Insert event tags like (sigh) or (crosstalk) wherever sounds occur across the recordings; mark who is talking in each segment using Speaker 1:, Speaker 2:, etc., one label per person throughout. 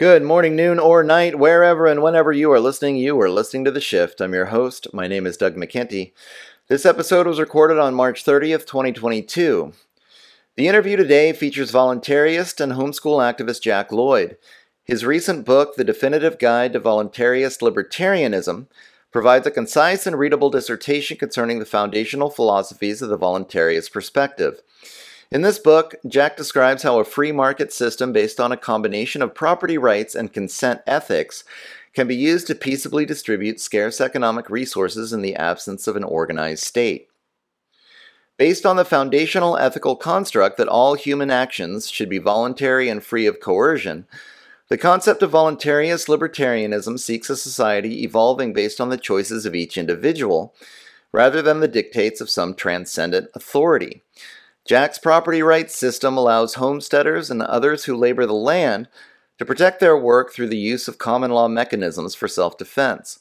Speaker 1: Good morning, noon, or night, wherever and whenever you are listening. You are listening to The Shift. I'm your host. My name is Doug McKenty. This episode was recorded on March 30th, 2022. The interview today features voluntarist and homeschool activist Jack Lloyd. His recent book, The Definitive Guide to Voluntarist Libertarianism, provides a concise and readable dissertation concerning the foundational philosophies of the voluntarist perspective. In this book, Jack describes how a free market system based on a combination of property rights and consent ethics can be used to peaceably distribute scarce economic resources in the absence of an organized state. Based on the foundational ethical construct that all human actions should be voluntary and free of coercion, the concept of voluntarist libertarianism seeks a society evolving based on the choices of each individual, rather than the dictates of some transcendent authority. Jack's property rights system allows homesteaders and others who labor the land to protect their work through the use of common law mechanisms for self defense.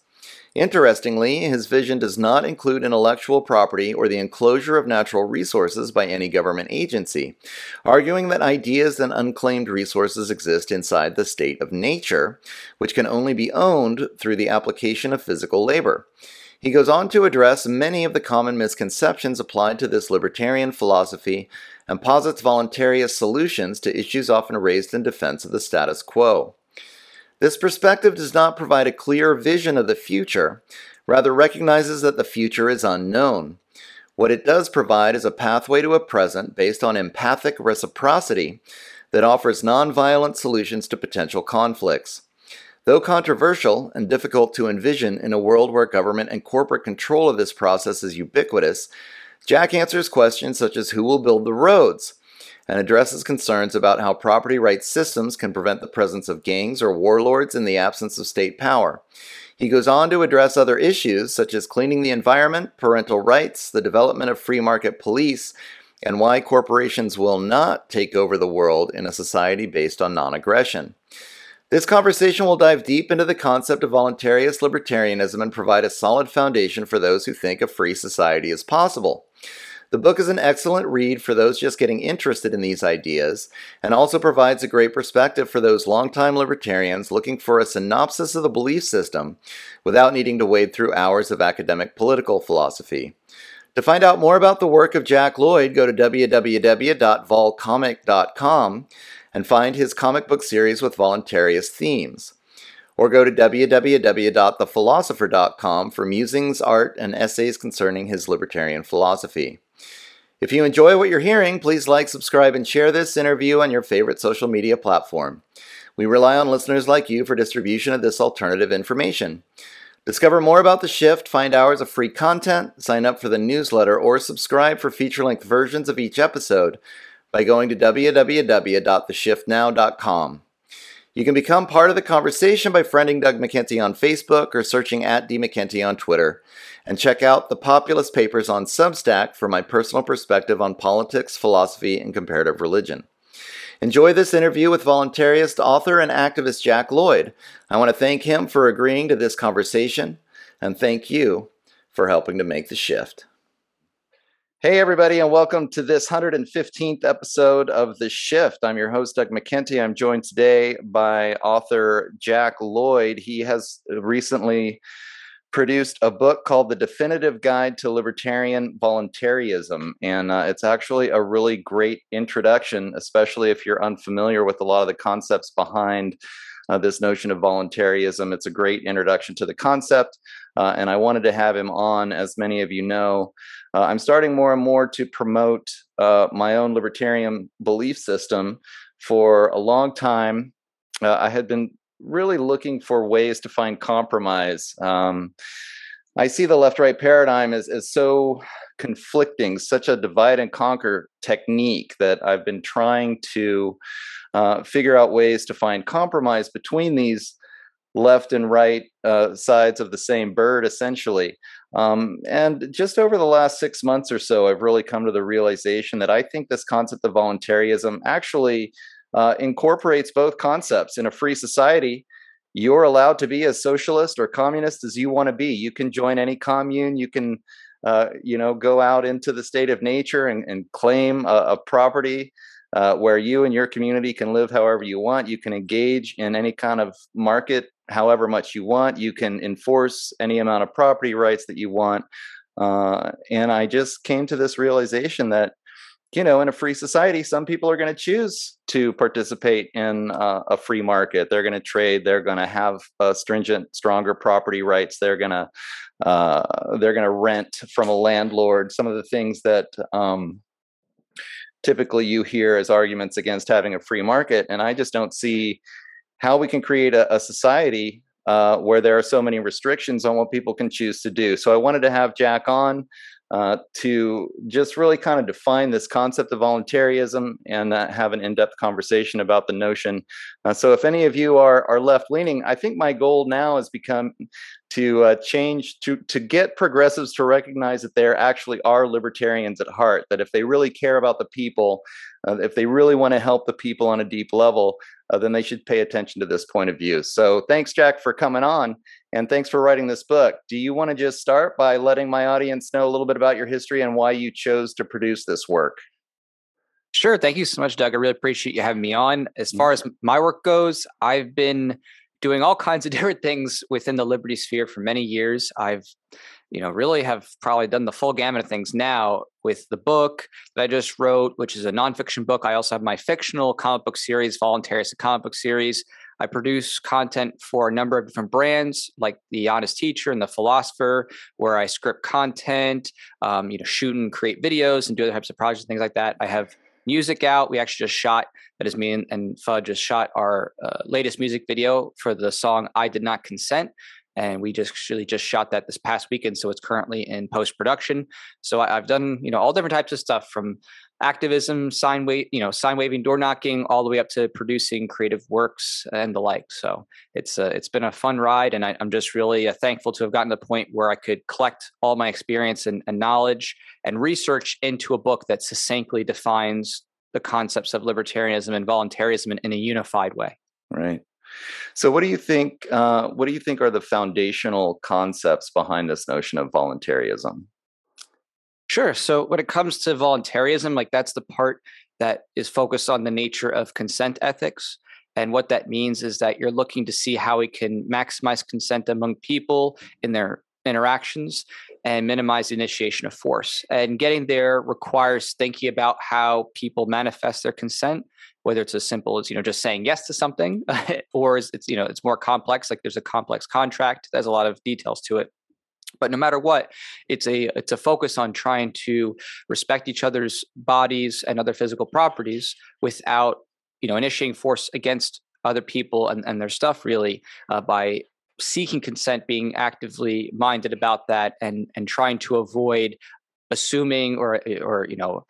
Speaker 1: Interestingly, his vision does not include intellectual property or the enclosure of natural resources by any government agency, arguing that ideas and unclaimed resources exist inside the state of nature, which can only be owned through the application of physical labor. He goes on to address many of the common misconceptions applied to this libertarian philosophy and posits voluntarist solutions to issues often raised in defense of the status quo. This perspective does not provide a clear vision of the future, rather, recognizes that the future is unknown. What it does provide is a pathway to a present based on empathic reciprocity that offers nonviolent solutions to potential conflicts. Though controversial and difficult to envision in a world where government and corporate control of this process is ubiquitous, Jack answers questions such as who will build the roads and addresses concerns about how property rights systems can prevent the presence of gangs or warlords in the absence of state power. He goes on to address other issues such as cleaning the environment, parental rights, the development of free market police, and why corporations will not take over the world in a society based on non aggression. This conversation will dive deep into the concept of voluntarist libertarianism and provide a solid foundation for those who think a free society is possible. The book is an excellent read for those just getting interested in these ideas, and also provides a great perspective for those longtime libertarians looking for a synopsis of the belief system without needing to wade through hours of academic political philosophy. To find out more about the work of Jack Lloyd, go to www.volcomic.com and find his comic book series with voluntarist themes. Or go to www.thephilosopher.com for musings, art, and essays concerning his libertarian philosophy. If you enjoy what you're hearing, please like, subscribe, and share this interview on your favorite social media platform. We rely on listeners like you for distribution of this alternative information. Discover more about the shift, find hours of free content, sign up for the newsletter, or subscribe for feature length versions of each episode by going to www.theshiftnow.com. You can become part of the conversation by friending Doug McKenty on Facebook or searching at D McKenty on Twitter. And check out the Populist Papers on Substack for my personal perspective on politics, philosophy, and comparative religion. Enjoy this interview with voluntarist, author, and activist Jack Lloyd. I want to thank him for agreeing to this conversation, and thank you for helping to make the shift. Hey, everybody, and welcome to this 115th episode of The Shift. I'm your host, Doug McKenty. I'm joined today by author Jack Lloyd. He has recently produced a book called The Definitive Guide to Libertarian Voluntarism. And uh, it's actually a really great introduction, especially if you're unfamiliar with a lot of the concepts behind uh, this notion of voluntarism. It's a great introduction to the concept, uh, and I wanted to have him on. As many of you know, uh, I'm starting more and more to promote uh, my own libertarian belief system. For a long time, uh, I had been really looking for ways to find compromise. Um, I see the left right paradigm as, as so conflicting, such a divide and conquer technique that I've been trying to uh, figure out ways to find compromise between these left and right uh, sides of the same bird, essentially. Um, and just over the last six months or so, I've really come to the realization that I think this concept of voluntarism actually uh, incorporates both concepts. In a free society you're allowed to be as socialist or communist as you want to be. You can join any commune. You can uh, you know go out into the state of nature and, and claim a, a property uh, where you and your community can live however you want you can engage in any kind of market however much you want you can enforce any amount of property rights that you want uh, and i just came to this realization that you know, in a free society, some people are going to choose to participate in uh, a free market. They're going to trade. They're going to have uh, stringent, stronger property rights. They're going to uh, they're going to rent from a landlord. Some of the things that um, typically you hear as arguments against having a free market, and I just don't see how we can create a, a society uh, where there are so many restrictions on what people can choose to do. So I wanted to have Jack on uh, to just really kind of define this concept of voluntarism and uh, have an in-depth conversation about the notion. Uh, so, if any of you are are left-leaning, I think my goal now has become to uh, change to to get progressives to recognize that there actually are libertarians at heart. That if they really care about the people, uh, if they really want to help the people on a deep level, uh, then they should pay attention to this point of view. So, thanks, Jack, for coming on, and thanks for writing this book. Do you want to just start by letting my audience know a little bit about your history and why you chose to produce this work?
Speaker 2: Sure. Thank you so much, Doug. I really appreciate you having me on. As far as my work goes, I've been doing all kinds of (laughs) different things within the liberty sphere for many years. I've, you know, really have probably done the full gamut of things now with the book that I just wrote, which is a nonfiction book. I also have my fictional comic book series, Voluntarist Comic Book Series. I produce content for a number of different brands, like the Honest Teacher and the Philosopher, where I script content, um, you know, shoot and create videos and do other types of projects, and things like that. I have music out. We actually just shot, that is me and, and Fudd just shot our uh, latest music video for the song I Did Not Consent. And we just actually just shot that this past weekend. So it's currently in post production. So I, I've done, you know, all different types of stuff from activism, sign wave, you know, sign waving, door knocking, all the way up to producing creative works and the like. So it's uh, it's been a fun ride, and I, am just really uh, thankful to have gotten to the point where I could collect all my experience and, and knowledge and research into a book that succinctly defines the concepts of libertarianism and voluntarism in, in a unified way.
Speaker 1: Right. So, what do you think? Uh, what do you think are the foundational concepts behind this notion of voluntarism?
Speaker 2: Sure. So when it comes to voluntarism, like that's the part that is focused on the nature of consent ethics. And what that means is that you're looking to see how we can maximize consent among people in their interactions and minimize the initiation of force. And getting there requires thinking about how people manifest their consent, whether it's as simple as you know just saying yes to something, (laughs) or it's you know it's more complex, like there's a complex contract. There's a lot of details to it but no matter what it's a it's a focus on trying to respect each other's bodies and other physical properties without you know initiating force against other people and, and their stuff really uh, by seeking consent being actively minded about that and and trying to avoid assuming or or you know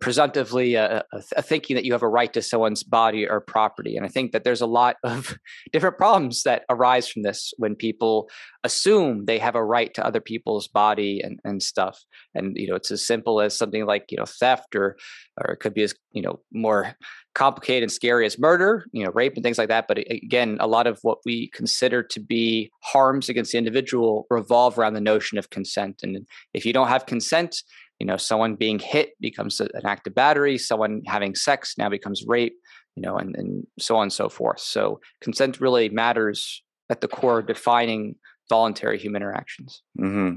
Speaker 2: presumptively uh, uh, a, a, uh, thinking that you have a right to someone's body or property. And I think that there's a lot (laughs) of different problems that arise from this when people assume they have a right to other people's body and, and stuff. And, you know, it's as simple as something like, you know, theft or, or it could be as, you know, more complicated and scary as murder, you know, rape and things like that. But again, a lot of what we consider to be harms against the individual revolve around the notion of consent. And if you don't have consent, you know someone being hit becomes an act of battery someone having sex now becomes rape you know and, and so on and so forth so consent really matters at the core defining voluntary human interactions
Speaker 1: mm-hmm.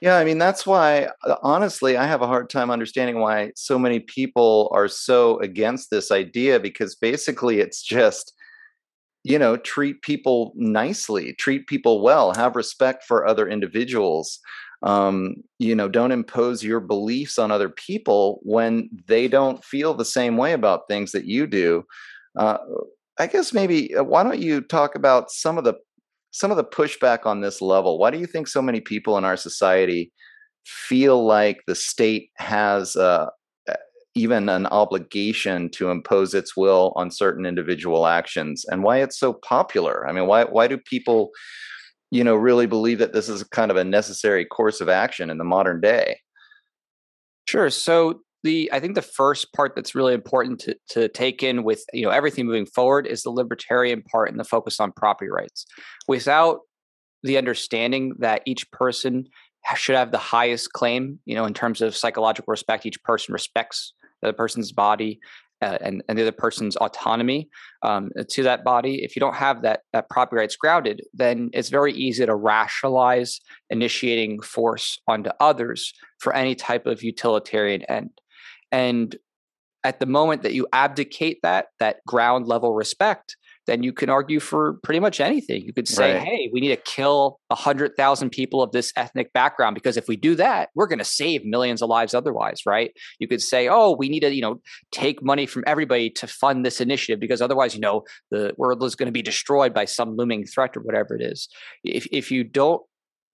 Speaker 1: yeah i mean that's why uh, honestly i have a hard time understanding why so many people are so against this idea because basically it's just you know treat people nicely treat people well have respect for other individuals um, you know don't impose your beliefs on other people when they don't feel the same way about things that you do. Uh, i guess maybe uh, why don't you talk about some of the some of the pushback on this level? Why do you think so many people in our society feel like the state has uh, even an obligation to impose its will on certain individual actions and why it's so popular? I mean why why do people you know really believe that this is kind of a necessary course of action in the modern day.
Speaker 2: Sure so the i think the first part that's really important to, to take in with you know everything moving forward is the libertarian part and the focus on property rights. Without the understanding that each person should have the highest claim you know in terms of psychological respect each person respects the person's body uh, and, and the other person's autonomy um, to that body. If you don't have that, that property rights grounded, then it's very easy to rationalize initiating force onto others for any type of utilitarian end. And at the moment that you abdicate that, that ground level respect, then you can argue for pretty much anything. You could say, right. hey, we need to kill 100,000 people of this ethnic background because if we do that, we're going to save millions of lives otherwise, right? You could say, oh, we need to, you know, take money from everybody to fund this initiative because otherwise, you know, the world is going to be destroyed by some looming threat or whatever it is. If, if you don't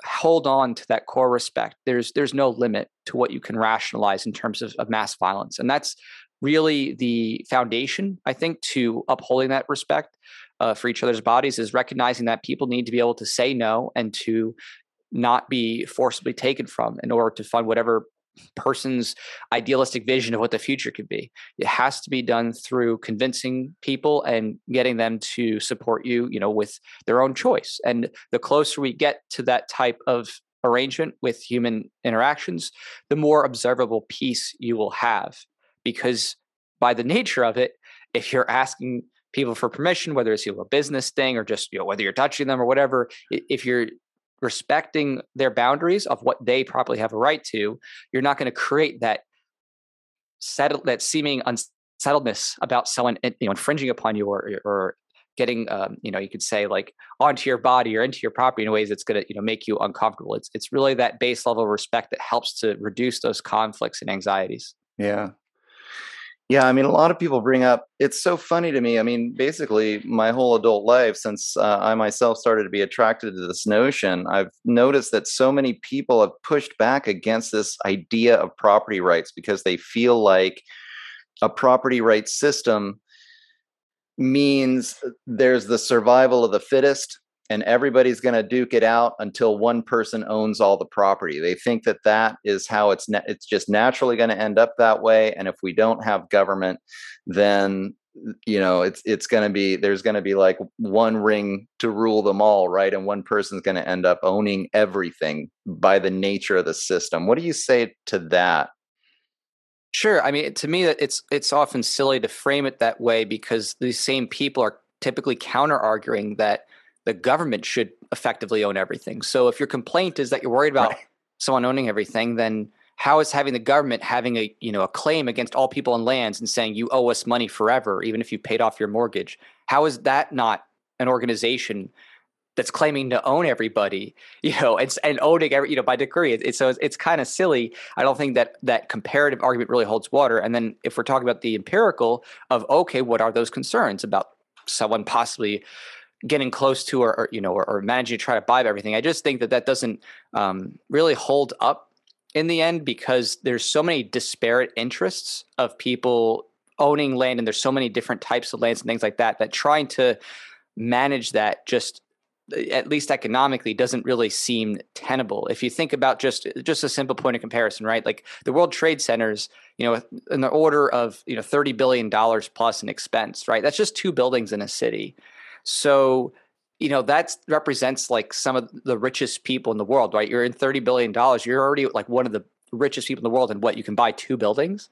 Speaker 2: hold on to that core respect, there's there's no limit to what you can rationalize in terms of, of mass violence. And that's really the foundation, I think, to upholding that respect uh, for each other's bodies is recognizing that people need to be able to say no and to not be forcibly taken from in order to fund whatever person's idealistic vision of what the future could be. It has to be done through convincing people and getting them to support you, you know, with their own choice. And the closer we get to that type of arrangement with human interactions, the more observable peace you will have because by the nature of it, if you're asking people for permission, whether it's you know, a business thing or just you know whether you're touching them or whatever, if you're respecting their boundaries of what they properly have a right to, you're not going to create that settle that seeming unsettledness about someone you know infringing upon you or or getting um, you know you could say like onto your body or into your property in ways that's going to you know make you uncomfortable. It's it's really that base level of respect that helps to reduce those conflicts and anxieties.
Speaker 1: Yeah yeah, I mean, a lot of people bring up. It's so funny to me. I mean, basically, my whole adult life, since uh, I myself started to be attracted to this notion, I've noticed that so many people have pushed back against this idea of property rights because they feel like a property rights system means there's the survival of the fittest and everybody's going to duke it out until one person owns all the property. They think that that is how it's it's just naturally going to end up that way and if we don't have government then you know it's it's going to be there's going to be like one ring to rule them all right and one person's going to end up owning everything by the nature of the system. What do you say to that?
Speaker 2: Sure. I mean, to me, that it's it's often silly to frame it that way because these same people are typically counter arguing that the government should effectively own everything. So if your complaint is that you're worried about right. someone owning everything, then how is having the government having a you know a claim against all people and lands and saying you owe us money forever, even if you paid off your mortgage? How is that not an organization that's claiming to own everybody, (laughs) you know, and, and owning every, you know, by decree. It's, so it's, it's kind of silly. I don't think that that comparative argument really holds water. And then if we're talking about the empirical of, okay, what are those concerns about someone possibly getting close to or, or you know or, or, managing to try to buy everything i just think that that doesn't um, really hold up in the end because there's so many disparate interests of people owning land and there's so many different types of lands and things like that that trying to manage that just at least economically doesn't really seem tenable. If you think about just just a simple point of comparison right? Like the world trade centers you know in the order of you know 30 billion dollars plus in expense right? That's just two buildings in a city so, you know, that represents like some of the richest people in the world, right? You're in $30 billion. You're already like one of the richest people in the world. And what, you can buy two buildings?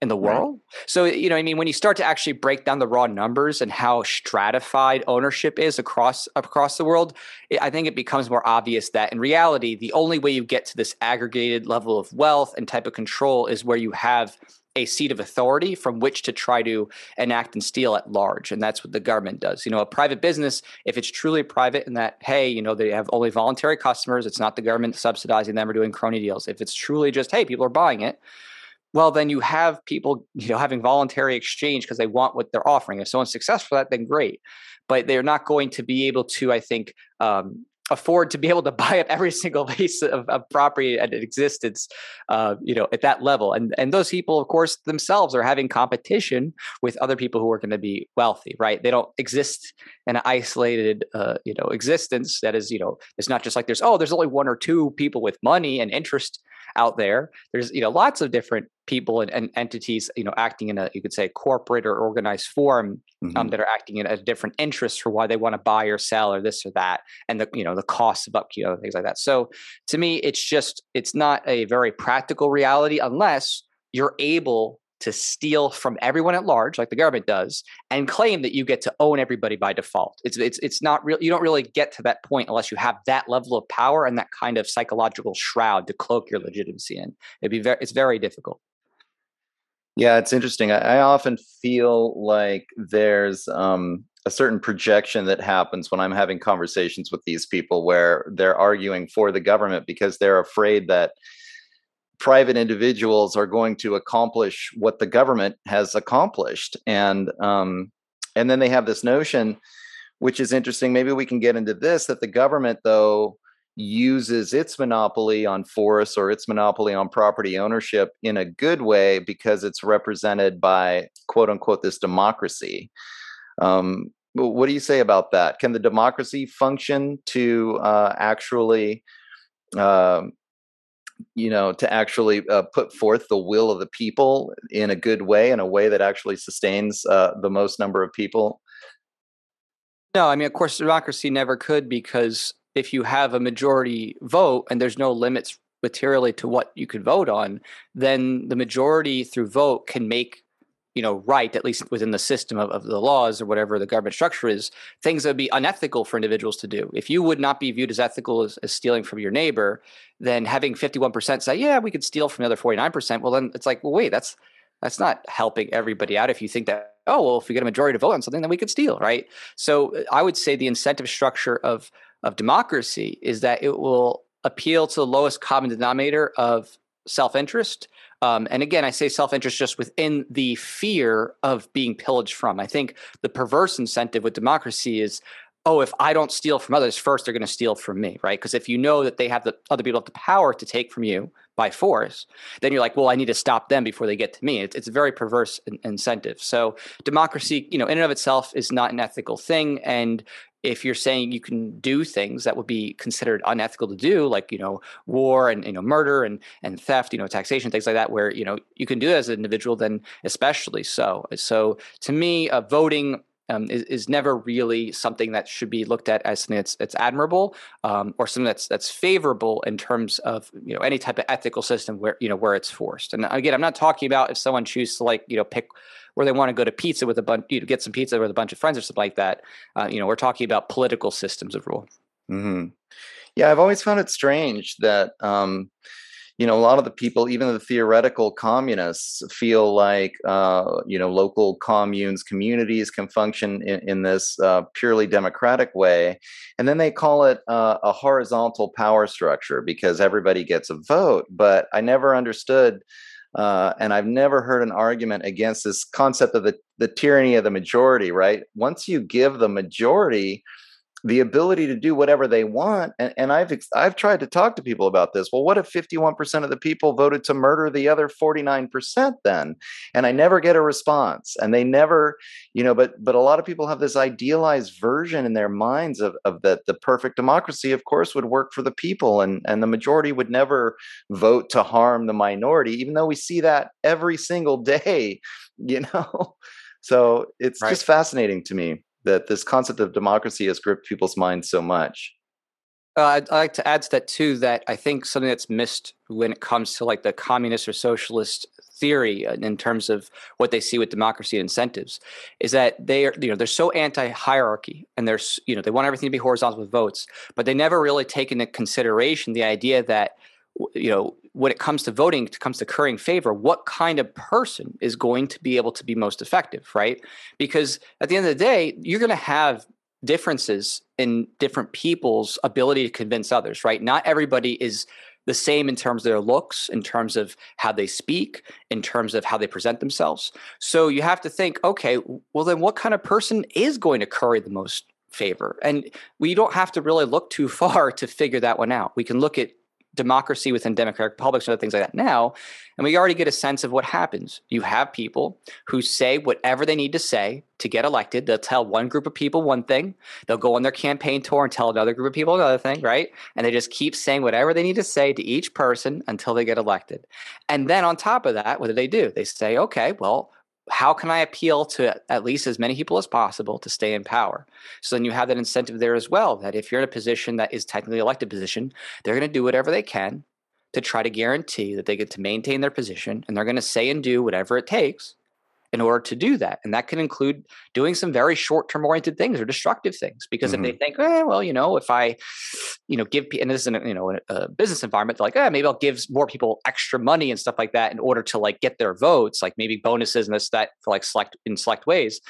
Speaker 2: in the world. Right. So, you know, I mean, when you start to actually break down the raw numbers and how stratified ownership is across across the world, it, I think it becomes more obvious that in reality, the only way you get to this aggregated level of wealth and type of control is where you have a seat of authority from which to try to enact and steal at large. And that's what the government does. You know, a private business, if it's truly private in that, hey, you know, they have only voluntary customers, it's not the government subsidizing them or doing crony deals. If it's truly just, hey, people are buying it, well, then you have people, you know, having voluntary exchange because they want what they're offering. If someone's successful at that, then great. But they're not going to be able to, I think, um, afford to be able to (laughs) buy up every single piece of, of property at existence, uh, you know, at that level. And and those people, of course, themselves are having competition with other people who are going to be wealthy, right? They don't exist in an isolated, uh, you know, existence that is, you know, it's not just like there's oh, there's only one or two people with money and interest out there. There's you know lots of different people and, and entities you know acting in a you could say corporate or organized form um, mm-hmm. um, that are acting in a different interest for why they want to buy or sell or this or that, and the you know the costs of upkeep and things like that. So to me, it's just it's not a very practical reality unless you're able to steal from everyone at large, like the government does, and claim that you get to own everybody by default. It's it's it's not real. You don't really get to that point unless you have that level of power and that kind of psychological shroud to cloak your legitimacy in. It'd be very it's very difficult.
Speaker 1: Yeah, it's interesting. I, I often feel like there's um, a certain projection that happens when I'm having conversations with these people where they're arguing for the government because they're afraid that private individuals are going to accomplish what the government has accomplished. And um, and then they have this notion which is interesting maybe we can get into this that the government though uses its monopoly on forests or its monopoly on property ownership in a good way because it's represented by quote unquote this democracy. Um, what do you say about that? Can the democracy function to uh, actually um, you know to actually uh, put forth the will of the people in a good way in a way that actually sustains uh, the most number of people?
Speaker 2: No i mean of course democracy never could because if you have a majority vote and there's no limits materially to what you could vote on then the majority through vote can make you know right at least within the system of, of the laws or whatever the government structure is things that would be unethical for individuals to do. If you would not be viewed as ethical as, as stealing from your neighbor then having 51% say yeah we could steal from the other 49% well then it's like well wait that's that's not helping everybody out if you think that oh well if we get a majority to vote on something then we could steal right? So uh, i would say the incentive structure of of democracy is that it will appeal to the lowest common denominator of self-interest um, and again, I say self interest just within the fear of being pillaged from. I think the perverse incentive with democracy is oh, if I don't steal from others first, they're going to steal from me, right? Because if you know that they have the other people have the power to take from you by force, then you're like, well, I need to stop them before they get to me. It's, it's a very perverse in- incentive. So democracy, you know, in and of itself is not an ethical thing, and if you're saying you can do things that would be considered unethical to do like you know war and you know murder and and theft you know taxation things like that where you know you can do it as an individual then especially. So so to me uh, voting um, is, is never really something that should be looked at as something that's, that's admirable um, or something that's that's favorable in terms of you know any type of ethical system where you know where it's forced. And again, I'm not talking about if someone chooses to like you know pick where they want to go to pizza with a bunch, you know, get some pizza with a bunch of friends or something like that. Uh, you know, we're talking about political systems of rule.
Speaker 1: Mm-hmm. Yeah, I've always found it strange that um, you know a lot of the people even the theoretical communists feel like uh, you know local communes communities can function in, in this uh, purely democratic way and then they call it uh, a horizontal power structure because everybody gets a vote but i never understood uh, and I've never heard an argument against this concept of the, the tyranny of the majority, right? Once you give the majority the ability to do whatever they want and, and i've i've tried to talk to people about this. Well what if 51% of the people voted to murder the other 49% then? And i never get a response and they never you know but but a lot of people have this idealized version in their minds of, of that the perfect democracy of course would work for the people and and the majority would never vote to harm the minority even though we see that every single (laughs) day you know? So it's right. just fascinating to me that this concept of democracy has gripped people's minds so much.
Speaker 2: Uh, I'd, I'd like to add to that too. That I think something that's missed when it comes to like the communist or socialist theory uh, in terms of what they see with democracy and incentives is that they are you know they're so anti-hierarchy and they're you know they want everything to be horizontal with votes but they never really take into consideration the idea that you know when it comes to voting it comes to currying favor what kind of person is going to be able to be most effective right because at the end of the day you're going to have differences in different people's ability to convince others right not everybody is the same in terms of their looks, in terms of how they speak, in terms of how they present themselves. So you have to think, okay, well, then what kind of person is going to curry the most favor? And we don't have to really look too (laughs) far to figure that one out. We can look at democracy within democratic republics and other things like that now and we already get a sense of what happens. You have people who say whatever they need to say to get elected. They'll tell one group of people one thing. They'll go on their campaign tour and tell another group of people another thing right? And they just keep saying whatever they need to say to each person until they get elected. And then on top of that what do they do? They say okay well how can I appeal to at least as many people as possible to stay in power? So then you have that incentive there as well. That if you're in a position that is technically elected position, they're going to do whatever they can to try to guarantee that they get to maintain their position, and they're going to say and do whatever it takes in order to do that. And that can include doing some very short term oriented things or destructive things. Because mm-hmm. if they mm-hmm. think, eh, well, you know, if I, you know, give, and this is in a, you know, a business environment, they're like, eh, maybe I'll give more people extra money and stuff like that in order to like get their votes, like maybe bonuses and this, that for like select in select ways.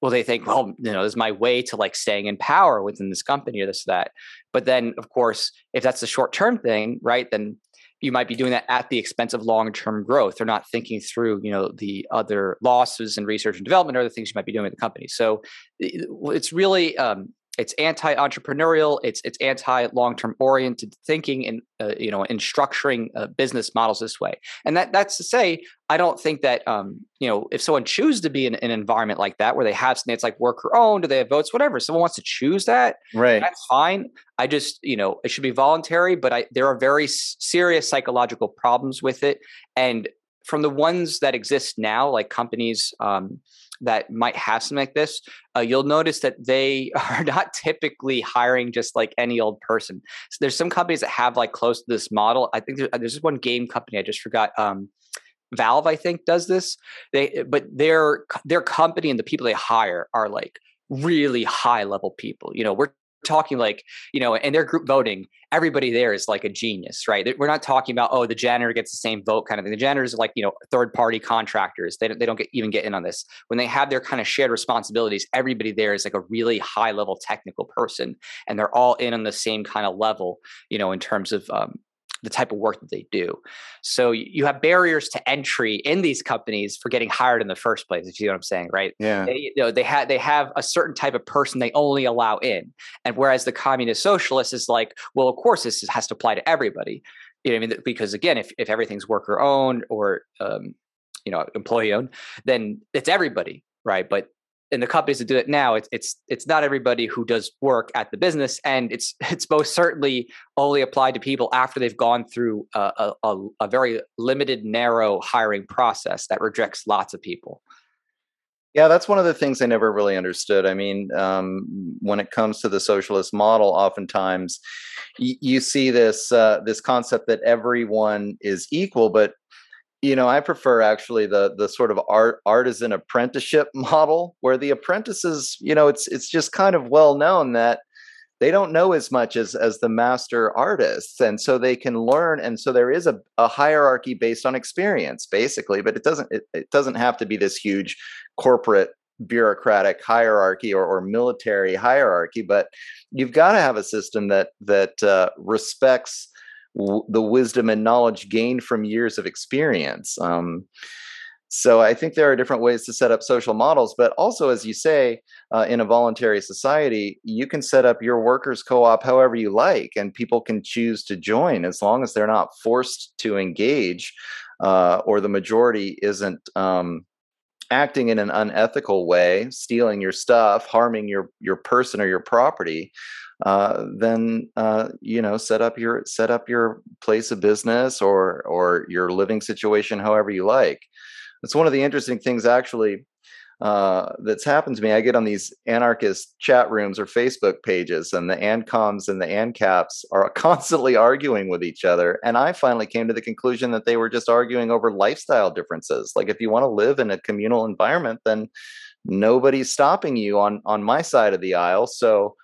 Speaker 2: Well, they think, well, you know, this is my way to like staying in power within this company or this, that. But then, of course, if that's a short term thing, right, then you might be doing that at the expense of long-term growth or not thinking through you know the other losses in research and development or other things you might be doing with the company. So it's really um, it's anti-entrepreneurial it's it's anti long-term oriented thinking and uh, you know in structuring uh, business models this way. And that that's to say i don't think that um, you know if someone chooses to be in an environment like that where they have something that's like worker owned or they have votes whatever someone wants to choose that
Speaker 1: right.
Speaker 2: that's fine. I just you know it should be voluntary but i there are very serious psychological problems with it. And from the ones that exist now like companies um, that might have something like this, uh, you'll notice that they (laughs) are not typically hiring just like any old person. So there's some companies that have like close to this model. I think there's just one game company I just forgot. Um, Valve, I think, does this. They, but their their company and the people they hire are like really high level people. You know, we're talking like you know and their group voting everybody there is like a genius right? We're not talking about oh the janitor gets the same vote kind of thing. The janitors are like you know third party contractors. They don't, they don't get, even get in on this. When they have their kind of shared responsibilities everybody there is like a really high level technical person and they're all in on the same kind of level you know in terms of um, the type of work that they do. So you have barriers to entry in these companies for getting hired in the first place. If you know what I'm saying, right?
Speaker 1: Yeah.
Speaker 2: They, you know, they have they have a certain type of person they only allow in, and whereas the communist socialist is like, well, of course this has to apply to everybody. You know, I mean, because again, if if everything's worker owned or um, you know employee owned, then it's everybody, right? But in the companies that do it now, it's it's it's not everybody who does work at the business, and it's (laughs) it's most certainly only applied to people after they've gone through a, a, a very limited, narrow hiring process that rejects lots of people.
Speaker 1: Yeah, that's one of the things I never really understood. I mean, um, when it comes to the socialist model, oftentimes y- you see this uh, this concept that everyone is equal, but you know i prefer actually the the sort of art artisan apprenticeship (laughs) model where the apprentices you know it's it's just kind of well known that they don't know as much as as the master artists. And so they can learn and so there is a, a hierarchy based on experience basically but it doesn't it, it doesn't have to be this huge corporate bureaucratic hierarchy or, or military hierarchy but you've got to have a system that that uh, respects the wisdom and knowledge gained from years of experience. Um, so I think there are different ways to set up social models, but also, as you say, uh, in a voluntary society, you can set up your workers' co-op however you like, and people can choose to join as long as they're not forced to engage, uh, or the majority isn't um, acting in an unethical way, stealing your stuff, harming your your person or your property. Uh, then uh, you know set up your set up your place of business or or your living situation however you like. It's one of the interesting things actually. uh, that's happened to me. I get on these anarchist chat rooms or Facebook pages, and the ANCOMs and the ANCAPs are (laughs) constantly arguing with each other. And I finally came to the conclusion that they were just arguing over lifestyle differences. Like, if you want to live in a communal environment, then nobody's stopping you on on my side of the aisle. So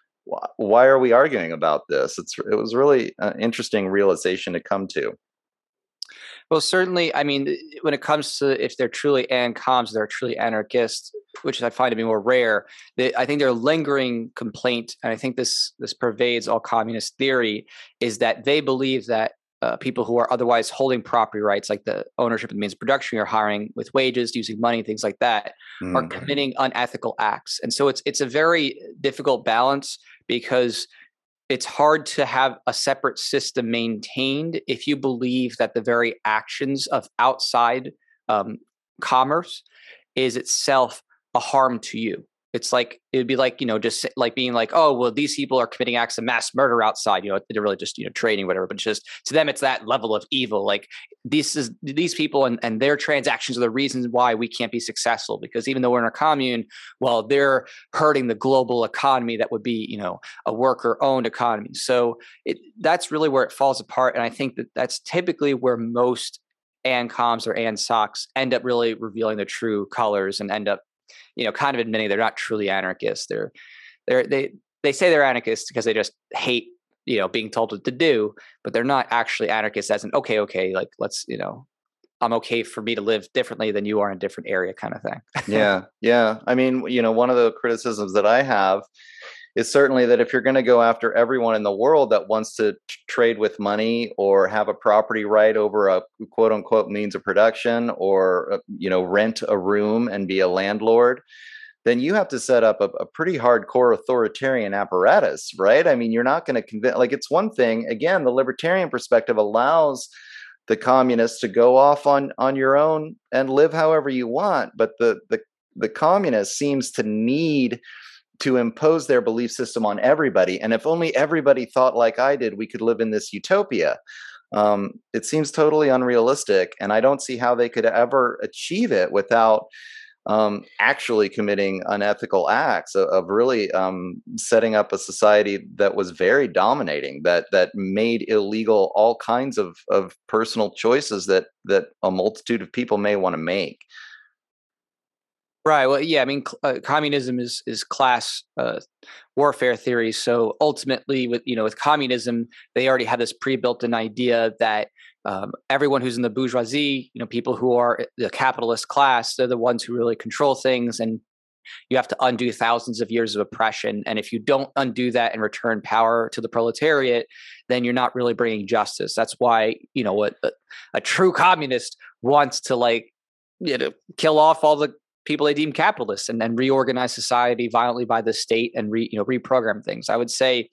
Speaker 1: why are we arguing about this? It's it was really an interesting realization to come to.
Speaker 2: Well, certainly, I mean, when it comes to if they're truly ancoms, they're truly anarchists, which I find to be more rare. They, I think their lingering complaint, and I think this this pervades all communist theory, is that they believe that uh, people who are otherwise holding property rights, like the ownership of the means of production, you're hiring with wages, using money, things like that, mm. are mm-hmm. committing unethical acts. And so it's it's a very difficult balance because it's hard to have a separate system maintained if you believe that the very actions of outside um, commerce is itself a harm to you it's like it'd be like you know just like being like oh well these people are committing acts of mass murder outside you know they're really just you know trading whatever but just to them it's that level of evil like this is these people and, and their transactions are the reasons why we can't be successful because even though we're in a commune well they're hurting the global economy that would be you know a worker owned economy. So it that's really where it falls apart and i think that that's typically where most ANCOMs or ansocs end up really revealing the true colors and end up you know, kind of admitting they're not truly anarchists. They're they're they they say they're anarchists because they just hate you know being told what to do, but they're not actually anarchists as an okay, okay, like let's you know I'm okay for me to live differently than you are in a different area kind of thing.
Speaker 1: yeah. Yeah. I mean, you know, one of the criticisms that I have is certainly that if you're going to go after everyone in the world that wants to t- trade with money or have a property right over a quote unquote means of production or uh, you know rent a room and be a landlord then you have to set up a, a pretty hardcore authoritarian apparatus right? I mean you're not going to convince like it's one thing again the libertarian perspective allows the communists to go off on on your own and live however you want but the the the communist seems to need to impose their belief system on everybody. And if only everybody thought like I did, we could live in this utopia. Um, it seems totally unrealistic, and I don't see how they could ever achieve it without um, actually committing unethical acts of, of really um, setting up a society that was very dominating, that that made illegal all kinds of of personal choices that that a multitude of people may want to make.
Speaker 2: Right. Well, yeah. I mean, uh, communism is is class uh, warfare theory. So ultimately, with you know, with communism, they already have this pre-built-in idea that um, everyone who's in the bourgeoisie, you know, people who are the capitalist class, they're the ones who really control things, and you have to undo thousands of years of oppression. And if you don't undo that and return power to the proletariat, then you're not really bringing justice. That's why you know what a, a true communist wants to like you know kill off all the people they deem capitalists and then reorganize society violently by the state and re, you know reprogram things. I would say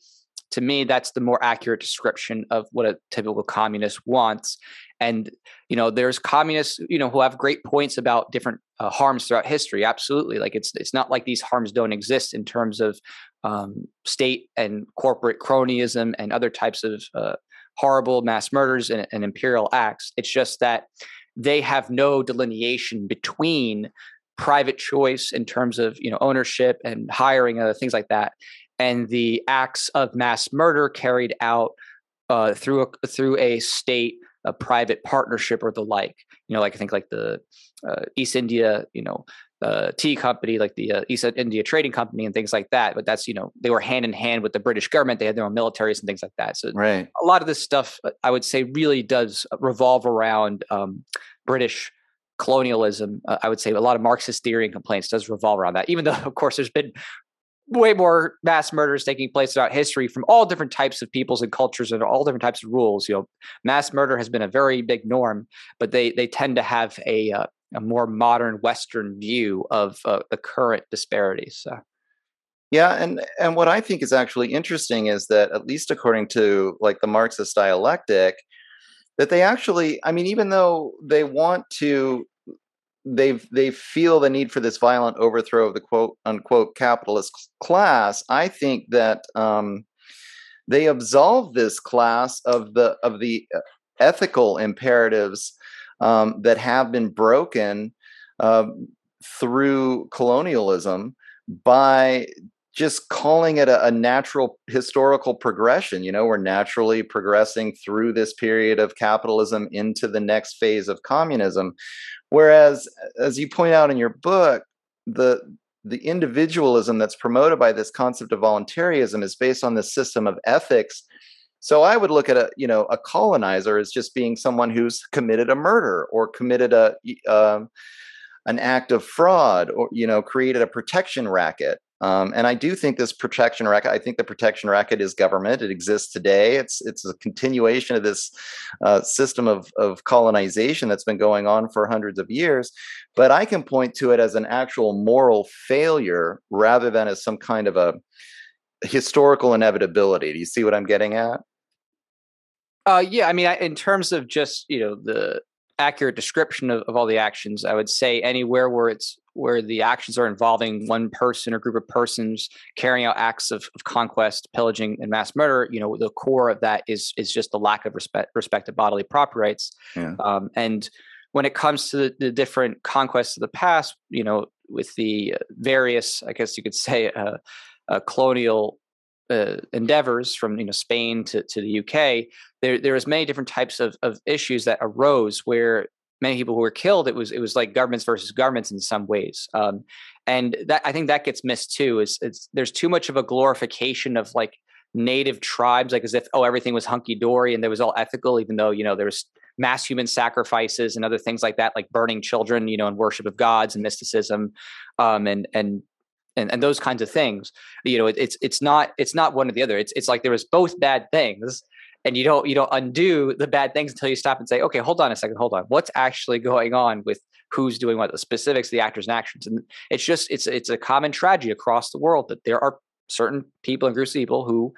Speaker 2: to me that's the more accurate description of what a typical communist wants. And you know there's communists you know who have great points about different uh, harms throughout history absolutely. Like it's it's not like these harms don't exist in terms of um, state and corporate cronyism and other types of uh, horrible mass murders and, and imperial acts. It's just that they have no delineation between private choice in terms of you know ownership and hiring and things like that. And the acts of mass murder carried out uh, through a through a state a private partnership or the like. You know like i think like the uh, east india you know uh, tea company like the uh, east india trading company and things like that. But that's you know they were hand in hand with the british government. They had their own militaries and things like that. So
Speaker 1: right.
Speaker 2: a lot of this stuff i would say really does revolve around um, british colonialism, uh, I would say a lot of Marxist theory and complaints does revolve around that. Even though, of course, there's been way more mass murders taking place throughout history from all different types of peoples and cultures and all different types of rules. You know, mass murder has been a very big norm, but they they tend to have a uh, a more modern Western view of uh, the current disparities. So.
Speaker 1: Yeah, and and what I think is actually interesting is that at least according to like the Marxist dialectic, that they actually i mean even though they want to they they feel the need for this violent overthrow of the quote unquote capitalist class i think that um, they absolve this class of the of the uh, ethical imperatives um, that have been broken uh, through colonialism by just calling it a, a, natural historical progression. You know, we're naturally progressing through this period of capitalism into the next phase of communism. Whereas, as you point out in your book, the the individualism that's promoted by this concept of voluntarism is based on this system of ethics. So I would look at a you know a colonizer as just being someone who's committed a murder or committed a uh, an act of fraud or you know created a protection racket um, and I do think this protection racket. I think the protection racket is government. It exists today. It's it's a continuation of this uh, system of of colonization that's been going on for hundreds of years. But I can point to it as an actual moral failure rather than as some kind of a historical inevitability. Do you see what I'm getting at?
Speaker 2: Uh, yeah, I mean, I, in terms of just you know the accurate description of, of all the actions, I would say anywhere where it's where the actions are involving one person or group of persons carrying out acts of, of conquest, pillaging, and mass murder, you know, the core of that is is just the lack of respect respect to bodily property rights. Yeah. Um, and when it comes to the, the, different conquests of the past, you know, with the various, I guess you could (laughs) say, uh, uh, colonial uh, endeavors from you know Spain to, to the UK, there there was many different types of, of issues that arose where many people who were killed, it was it was like governments versus governments in some ways. Um, and that I think that gets missed too. Is it's there's too much of a glorification of like native tribes, like as if oh everything was hunky dory and there was all ethical, even though you know there's mass human sacrifices and other things like that, like burning children, you know, in worship of gods and mysticism, um, and and and, and those kinds of things. You know, it, it's it's not it's not one or the other. It's it's like there was both bad things and you don't you don't undo the bad things until you stop and say okay hold on a second hold on. What's actually going on with who's doing what the specifics the actors and actions? And it's just it's it's a common tragedy across the world that there are certain people and groups of people who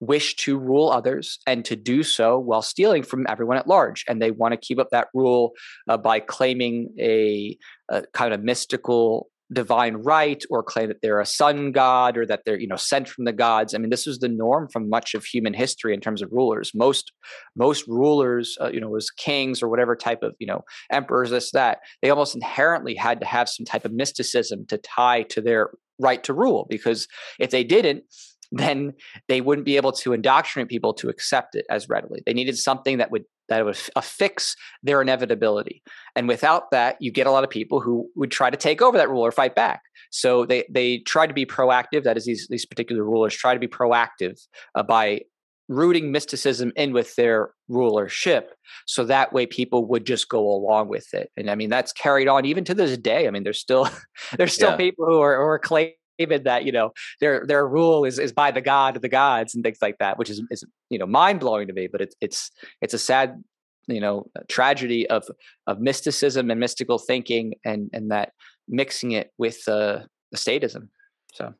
Speaker 2: wish to rule others and to do so while stealing from everyone at large. And they want to keep up that rule uh, by claiming a, a kind of mystical divine right or claim that they're a sun god or that they're you know sent from the gods. I mean this was the norm from much of human history in terms of rulers. Most most rulers uh, you know was kings or whatever type of you know emperors this that. They almost inherently had to have some type of mysticism to tie to their right to rule because if they didn't then they wouldn't be able to indoctrinate people to accept it as readily. They needed something that would that would affix their inevitability. And without that, you get a lot of people who would try to take over that rule or fight back. So they they try to be proactive. That is, these these particular rulers try to be proactive uh, by rooting mysticism in with their rulership so that way people would just go along with it and i mean that's carried on even to this day i mean there's still (laughs) there's still yeah. people who are, who are claiming that you know their their rule is is by the god of the gods and things like that, which is is you know mind blowing to me. But it's it's it's a sad you know tragedy of of mysticism and mystical thinking and and that mixing it with uh, the statism. So.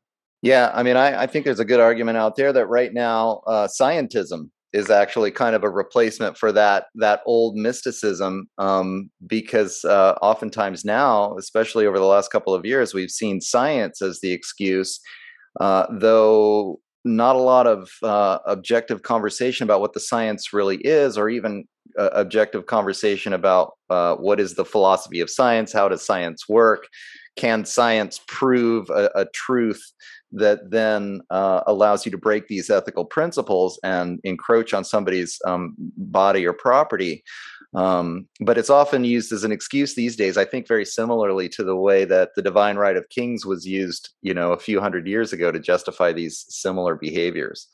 Speaker 1: Yeah, I mean, I, I think there's a good argument out there that right now, uh, scientism is actually kind of a replacement for that that old mysticism um, because uh, oftentimes now especially over the last couple of years we've seen science as the excuse uh, though not a lot of uh, objective conversation about what the science really is or even uh, objective conversation about uh, what is the philosophy of science how does science work can science prove a, a truth that then uh, allows you to break these ethical principles and encroach on somebody's um, body or property. Um, but it's often used as an excuse these days. I think very similarly to the way that the divine right of kings was used, you know, a few hundred years ago to justify these similar behaviors.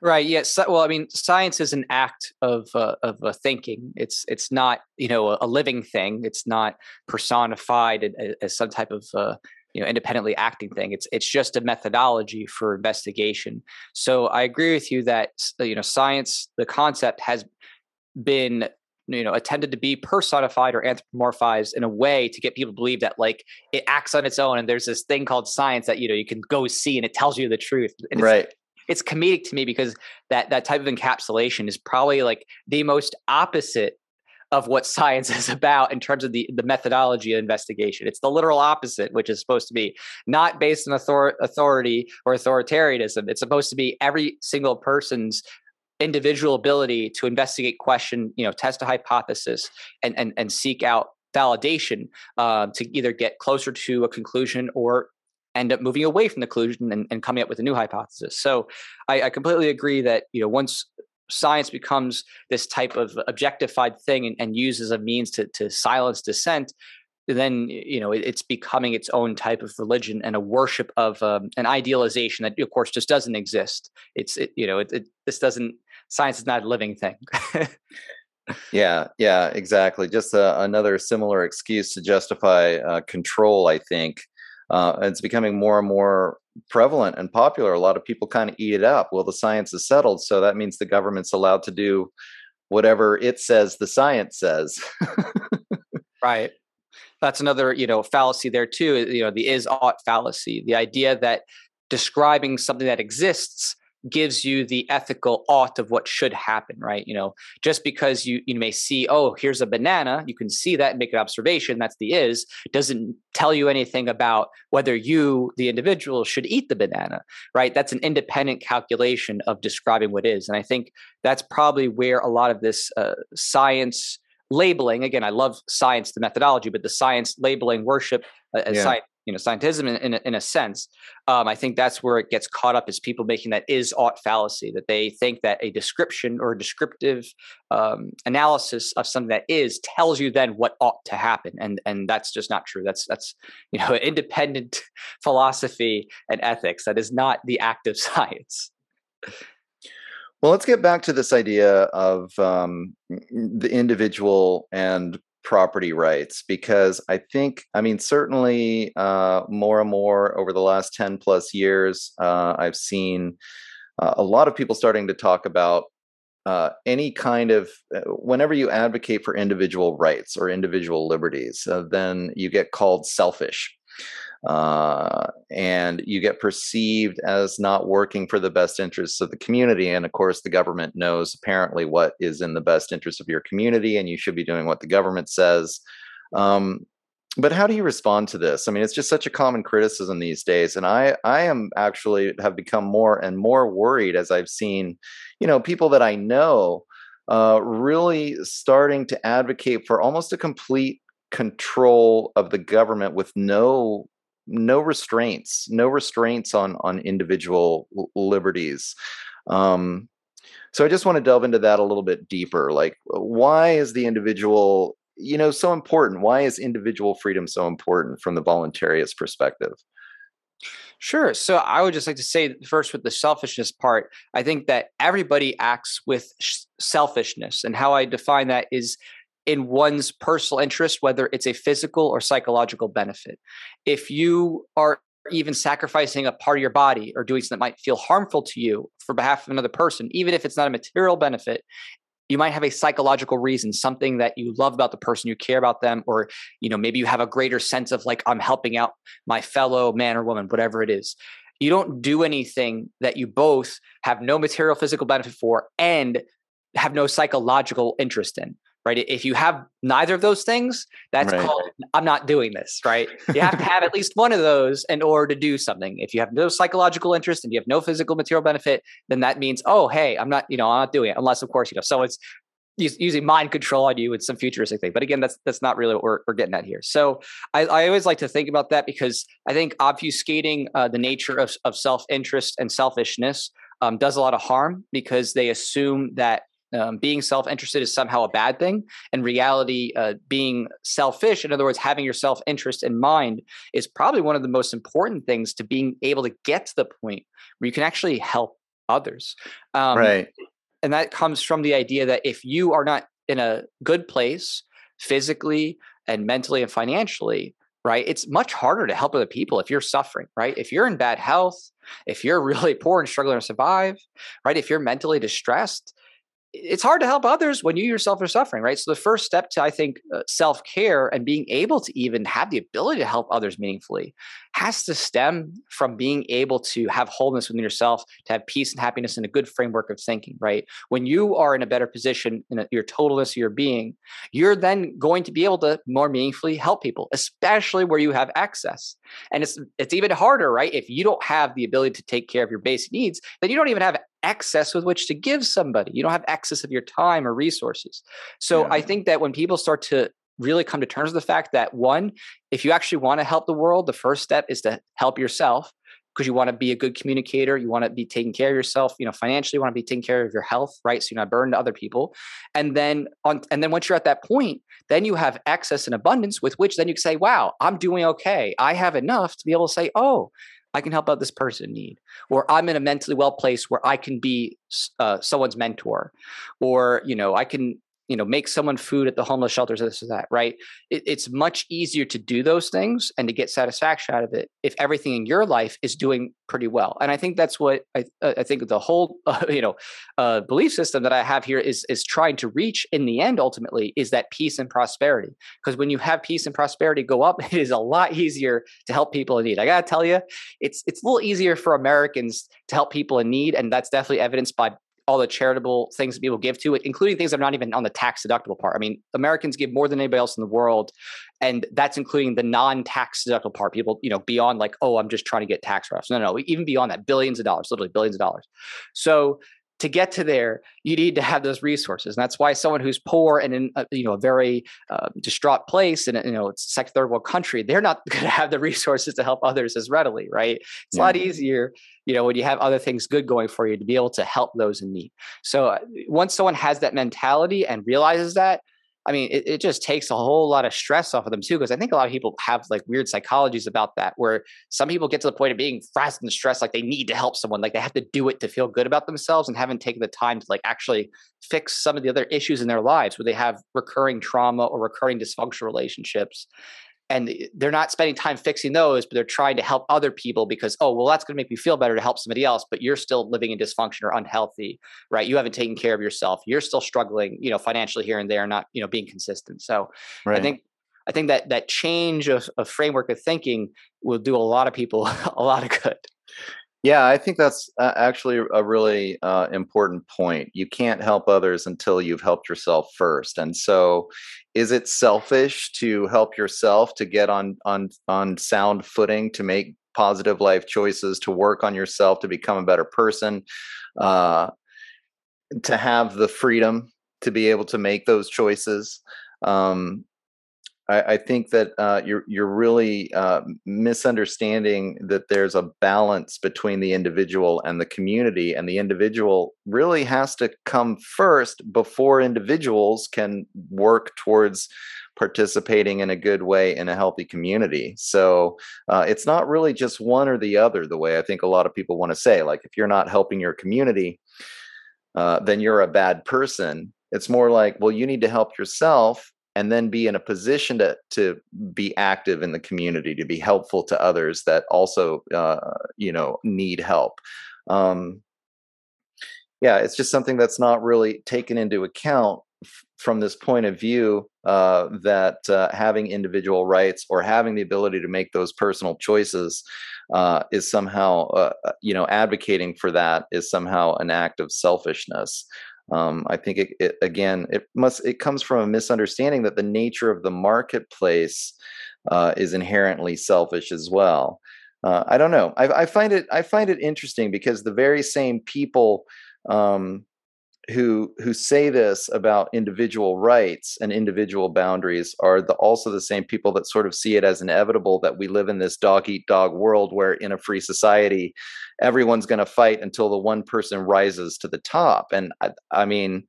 Speaker 2: Right. Yes. well, I mean, science is an act of uh, of uh, thinking. It's it's not you know a, a, living thing. It's not personified as, as some type of uh, you know independently acting thing. It's it's just a methodology for investigation. So i agree with you that uh, you know science the concept has been you know attended to be personified or anthropomorphized in a way to get people to believe that like it acts on its own. And there's this thing called science that you know you can go see and it tells you the truth.
Speaker 1: And right.
Speaker 2: it's comedic to me because that that type of encapsulation is probably like the most opposite of what science (laughs) is about in terms of the, the methodology of investigation. It's the literal opposite, which is supposed to be not based on author- authority or authoritarianism. It's supposed to be every single person's individual ability to investigate, question, you know, test a hypothesis and and, and seek out validation uh, to either get closer to a conclusion or end up moving away from the conclusion and, and coming up with a new hypothesis. So I, I, completely agree that you know once science becomes this type of objectified thing and, and used as a means to, to silence dissent, then you know it, it's becoming its own type of religion and a worship of um, an idealization that of course just doesn't exist. It's it, you know it, it, this doesn't science is not a living thing. (laughs)
Speaker 1: yeah, yeah, exactly. Just uh, another similar excuse to justify uh, control. I think uh, it's becoming more and more prevalent and popular. A lot of people kind of eat it up. Well, the science is settled, so that means the government's allowed to do whatever it says the science says.
Speaker 2: right. That's another, you know, fallacy there too. You know, the is ought fallacy. The idea that describing something that exists gives you the ethical ought of what should happen, right? You know, just because you you may see, oh, here's a banana, you can see that and make an observation. That's the is doesn't tell you anything about whether you, the individual, should eat the banana, right? That's an independent calculation of describing what is, and I think that's probably where a lot of this uh, science labeling again i love science the methodology but the science labeling worship uh, as yeah. science you know scientism in, in, a, in a sense um, i think that's where it gets caught up is people making that is ought fallacy that they think that a description or a descriptive um, analysis of something that is tells you then what ought to happen and and that's just not true. That's that's (laughs) you know independent (laughs) philosophy and ethics. That is not the act of (laughs) science.
Speaker 1: Well let's get back to this idea of um, the individual and property rights because I think, I mean, certainly uh, more and more over the last 10 plus years, uh, I've seen uh, a lot of people starting to talk about uh, any kind of, uh, whenever you advocate for individual rights or individual liberties, uh, then you get called selfish uh, and you get perceived as not working for the best interests of the community. And of course, the government knows apparently what is in the best interest of your community, and you should be doing what the government says. Um, but how do you respond to this? I mean, it's just such a common criticism these days, and I I am actually have become more and more worried as I've seen, you know, people that I know uh, really starting to advocate for almost a complete control of the government with no no restraints, no restraints on on individual liberties. Um, so I just want to delve into that a little bit deeper. Like, why is the individual, you know, so important? Why is individual freedom so important from the voluntarist perspective?
Speaker 2: Sure. So I would just like to say first with the selfishness part, I think that everybody acts with selfishness. And how I define that is in one's personal interest, whether it's a physical or psychological benefit. If you are even sacrificing a part of your body or doing something that might feel harmful to you for behalf of another person, even if it's not a material benefit, you might have a psychological reason, something that you love about the person, you care about them, or you know, maybe you have a greater sense of like, I'm helping out my fellow man or woman, whatever it is. You don't do anything that you both have no material physical benefit for and have no psychological interest in right? If you have neither of those things, that's right. called I'm not doing this, right? You have to have at (laughs) least one of those in order to do something. If you have no psychological interest and you have no physical material benefit, then that means, oh, hey, I'm not, you know, I'm not doing it unless, of course, you know, someone's using mind control on you with some futuristic thing. But again, that's that's not really what we're, we're getting at here. So I, I always like to think about that because I think obfuscating uh, the nature of, of self interest and selfishness um, does a lot of harm because they assume that um, being self-interested is somehow a bad thing. In reality uh, being selfish in other words having your self-interest in mind is probably one of the most important things to being able to get to the point where you can actually help others.
Speaker 1: Um, right.
Speaker 2: and that comes from the idea that if you are not in a good place physically and mentally and financially right it's much harder to help other people if you're suffering right? If you're in bad health if you're (laughs) really poor and struggling to survive right? If you're mentally distressed it's hard to help others when you yourself are suffering, right? So the first step to I think uh, self care and being able to even have the ability to help others meaningfully has to stem from being able to have wholeness within yourself, to have peace and happiness and a good framework of thinking, right? When you are in a better position in your totalness of your being, you're then going to be able to more meaningfully help people, especially where you have access. And it's it's even harder, right? If you don't have the ability to take care of your basic needs, then you don't even have excess with which to give somebody. You don't have excess of your time or resources. So yeah. I think that when people start to really come to terms with the fact that one, if you actually want to help the world, the first step is to help yourself because you want to be a good communicator you want to be taking care of yourself you know financially you want to be taking care of your health right so you're not burdened to other people and then on and then once you're at that point then you have access and abundance with which then you can say wow i'm doing okay i have enough to be able to say oh I can help out this person in need, or I'm in a mentally well place where I can be uh, someone's mentor, or you know I can you know make someone food at the homeless shelters this or that right? It, it's much easier to do those things and to get satisfaction out of it if everything in your life is doing pretty well. And i think that's what i, I think the whole (laughs) uh, you know uh, belief system that i have here is is trying to reach in the end ultimately is that peace and prosperity. Because when you have peace and prosperity go up (laughs) it is a lot easier to help people in need. I gotta tell you it's it's a little easier for americans to help people in need and that's definitely evidenced by all the charitable things that people give to it, including things that are not even on the tax deductible part. I mean, Americans give more than anybody else in the world, and that's including the non-tax deductible part. People, you know, beyond like, oh, I'm just trying to get tax write-offs. No, no, even beyond that, billions of dollars, literally billions of dollars. So to get to there, you need to have those resources. And that's why someone who's poor and in a, you know a very uh, distraught place in a, you know it's second third world country, they're not (laughs) going to have the resources to help others as readily, right? It's yeah. a lot easier, you know, when you have other things good going for you to be able to help those in need. So uh, once someone has that mentality and realizes that, I mean, it, it just takes a whole lot of stress off of them too. Because I think a lot of people have like weird psychologies about that, where some people get to the point of being frazzled and stressed, like they need to help someone, like they have to do it to feel good about themselves, and haven't taken the time to like actually fix some of the other issues in their lives, where they have recurring trauma or recurring dysfunctional relationships and they're not spending time fixing those but they're trying to help other people because oh well that's going to make me feel better to help somebody else but you're still living in dysfunction or unhealthy right? You haven't taken care of yourself. You're still struggling you know financially here and there not you know being consistent. So right. i think i think that that change of, of framework of thinking will do a lot of people (laughs) a lot of good
Speaker 1: yeah, I think that's uh, actually a really uh, important point. You can't help others until you've helped yourself first. And so, is it selfish to help yourself to get on on on sound footing to make positive life choices, to work on yourself, to become a better person, uh, to have the freedom to be able to make those choices? Um, I, I think that uh, you're you're really uh, misunderstanding that there's a balance between the individual and the community, and the individual really has to come first before individuals can work towards participating in a good way in a healthy community. So uh, it's not really just one or the other, the way I think a lot of people want to say. Like, if you're not helping your community, uh, then you're a bad person. It's more like, well, you need to help yourself and then be in a position to to be active in the community to be helpful to others that also uh, you know need help. Um, yeah it's just something that's not really taken into account f- from this point of view uh, that uh, having individual rights or having the ability to make those personal choices uh, is somehow uh, uh, you know advocating for that is somehow an act of selfishness um, I think it, it, again, it must it comes from a misunderstanding that the nature of the marketplace uh, is inherently selfish as well. Uh, I don't know. I, I, find it I find it interesting because the very same people um, who who say this about individual rights and individual boundaries are the, also the same people that sort of see it as inevitable that we live in this dog eat dog world where in a free society everyone's going to fight until the one person rises to the top. And I, I mean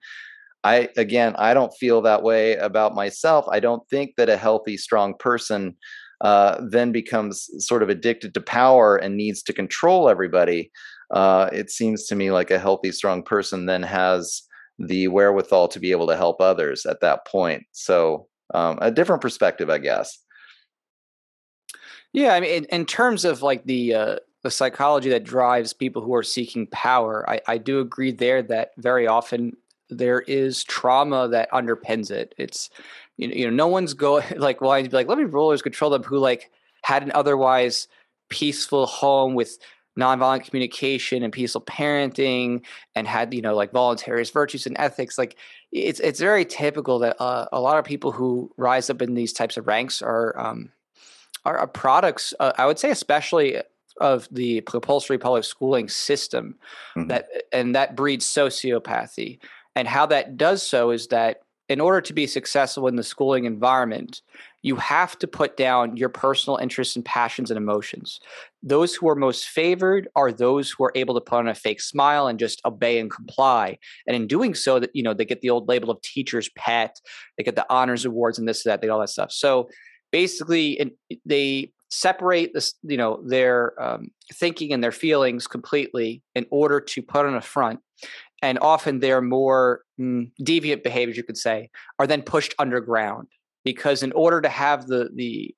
Speaker 1: i again i don't feel that way about myself. I don't think that a healthy strong person uh, then becomes sort of addicted to power and needs to control everybody uh, it seems to me like a healthy, strong person then has the wherewithal to be able to help others at that point. So, um, a different perspective, I guess.
Speaker 2: Yeah, I mean, in, in terms of like the uh, the psychology that drives people who are seeking power, I, I do agree there that very often there is trauma that underpins it. It's you know, you know no one's going (laughs) like well, I'd be like, let me rulers control them who like had an otherwise peaceful home with nonviolent communication and peaceful parenting and had you know like voluntarist virtues and ethics like it's it's very typical that uh, a lot of people who rise up in these types of ranks are um, are, are products uh, i would say especially of the compulsory public schooling system mm-hmm. that and that breeds sociopathy and how that does so is that in order to be successful in the schooling environment, you have to put down your personal interests and passions and emotions. Those who are most favored are those who are able to put on a fake smile and just obey and comply. And in doing so, that you know they get the old label of teacher's pet, they get the honors awards and this, that, they get all that stuff. So basically, they separate this, you know, their um, thinking and their feelings completely in order to put on a front and often their more mm, deviant behaviors, you could say, are then pushed underground because in order to have the the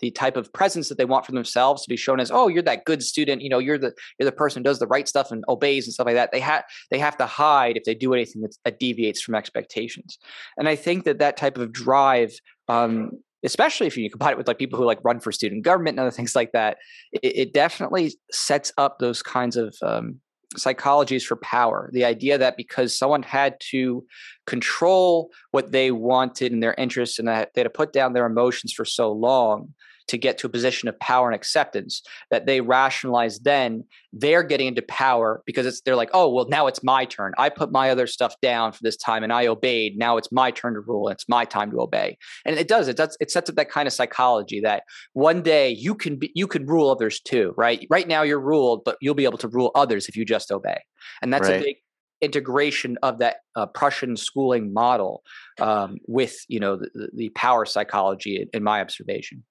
Speaker 2: the type of presence that they want for themselves to be shown as oh you're that good student you know you're the you're the person who does the right stuff and obeys and stuff like that they have they have to hide if they do anything that deviates from expectations. And i think that that type of drive um, especially if you combine it with like people who like run for student government and other things like that it, it definitely sets up those kinds of um, psychologies for power. The idea that because someone had to control what they wanted and their interests and that they had to put down their emotions for so long, to get to a position of power and acceptance that they rationalize then they're getting into power because it's they're like oh well now it's my turn. I put my other stuff down for this time and i obeyed. Now it's my turn to rule. And it's my time to obey. And it does. It does. It sets up that kind of psychology that one day you can be you can rule others too right? Right now you're ruled but you'll be able to rule others if you just obey. And that's right. a big integration of that uh, Prussian schooling model um, with you know the, the power psychology in, in my observation.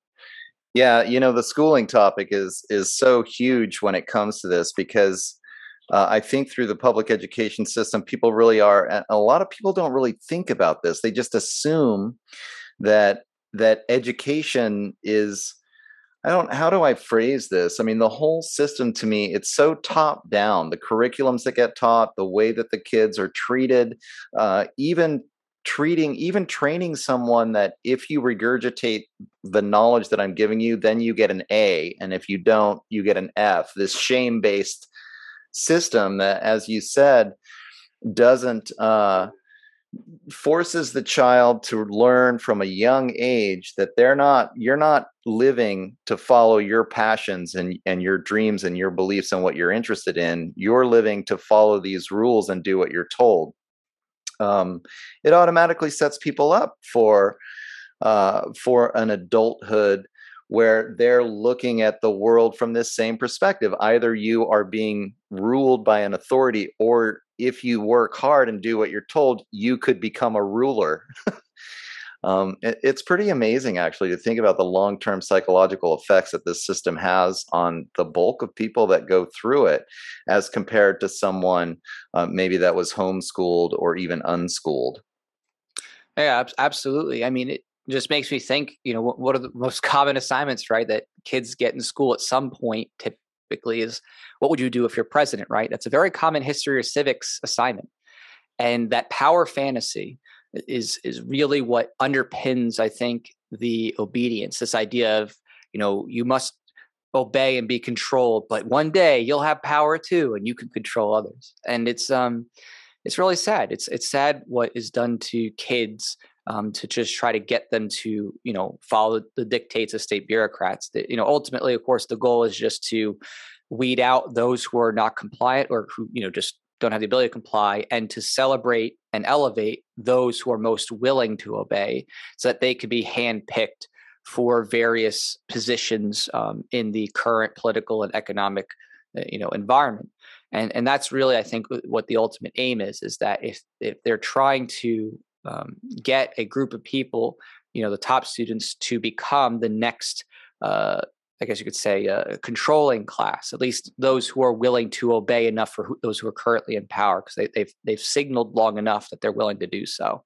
Speaker 1: Yeah, you know the schooling topic is is so huge when it comes to this because uh, I think through the public education system, people really are. a lot of people don't really think about this. They just assume that that education is. I don't. How do I phrase this? I mean, the whole system to me, it's so top down. The curriculums that get taught, the way that the kids are treated, uh, even treating even training someone that if you regurgitate the knowledge that i'm giving you then you get an a and if you don't you get an f. This shame based system that as you said doesn't uh, forces the child to learn from a young age that they're not you're not living to follow your passions and and your dreams and your beliefs and what you're interested in. You're living to follow these rules and do what you're told um, it automatically sets people up for uh, for an adulthood where they're looking at the world from this same perspective. Either you are being ruled by an authority, or if you work hard and do what you're told, you could become a ruler. (laughs) Um, it, it's pretty amazing, actually, to think about the long term psychological effects that this system has on the bulk of people that go through it, as compared to someone uh, maybe that was homeschooled or even unschooled.
Speaker 2: Yeah, absolutely. I mean, it just makes me think, you know, what, what are the most (laughs) common assignments, right, that kids get in school at some point typically is what would you do if you're president, right? That's a very common history or civics assignment. And that power fantasy, is is really what underpins i think the obedience this idea of you know you must obey and be controlled but one day you'll have power too and you can control others. And it's um it's really sad. It's it's sad what is done to kids um, to just try to get them to you know follow the dictates of state bureaucrats that you know ultimately of course the goal is just to weed out those who are not compliant or who you know just don't have the ability to comply and to celebrate and elevate those who are most willing to obey so that they could be handpicked for various positions um, in the current political and economic uh, you know environment. And and that's really i think what the ultimate aim is is that if if they're trying to um, get a group of people you know the top students to become the next uh, I guess you could say, a controlling class, at least those who are willing to obey enough for who, those who are currently in power, because they, they've they've signaled long enough that they're willing to do so.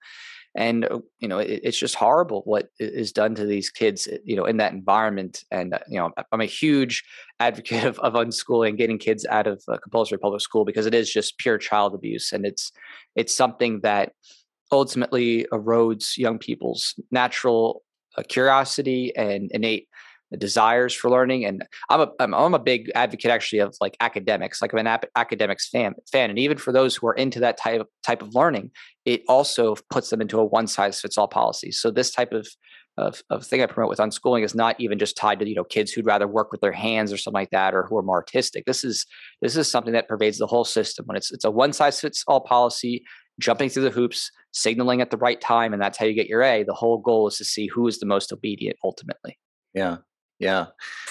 Speaker 2: And uh, you know, it, it's just horrible what is done to these kids, uh, you know, in that environment. And uh, you know, I'm a huge advocate of, of unschooling, getting kids out of compulsory public school because it is just pure child abuse, and it's it's something that ultimately erodes young people's natural curiosity and innate desires for learning. And I'm a I'm, a big advocate actually of like academics. Like I'm an ap- academics fan fan, and even for those who are into that type of, type of learning, it also puts them into a one size fits all policy. So this type of of, of thing I promote with unschooling is not even just tied to you know kids who'd rather work with their hands or something like that or who are more artistic. This is this is something that pervades the whole system. When it's it's a one size fits all policy, jumping through the hoops, signaling at the right time, and that's how you get your A. The whole goal is to see who is the most obedient ultimately.
Speaker 1: Yeah. Yeah.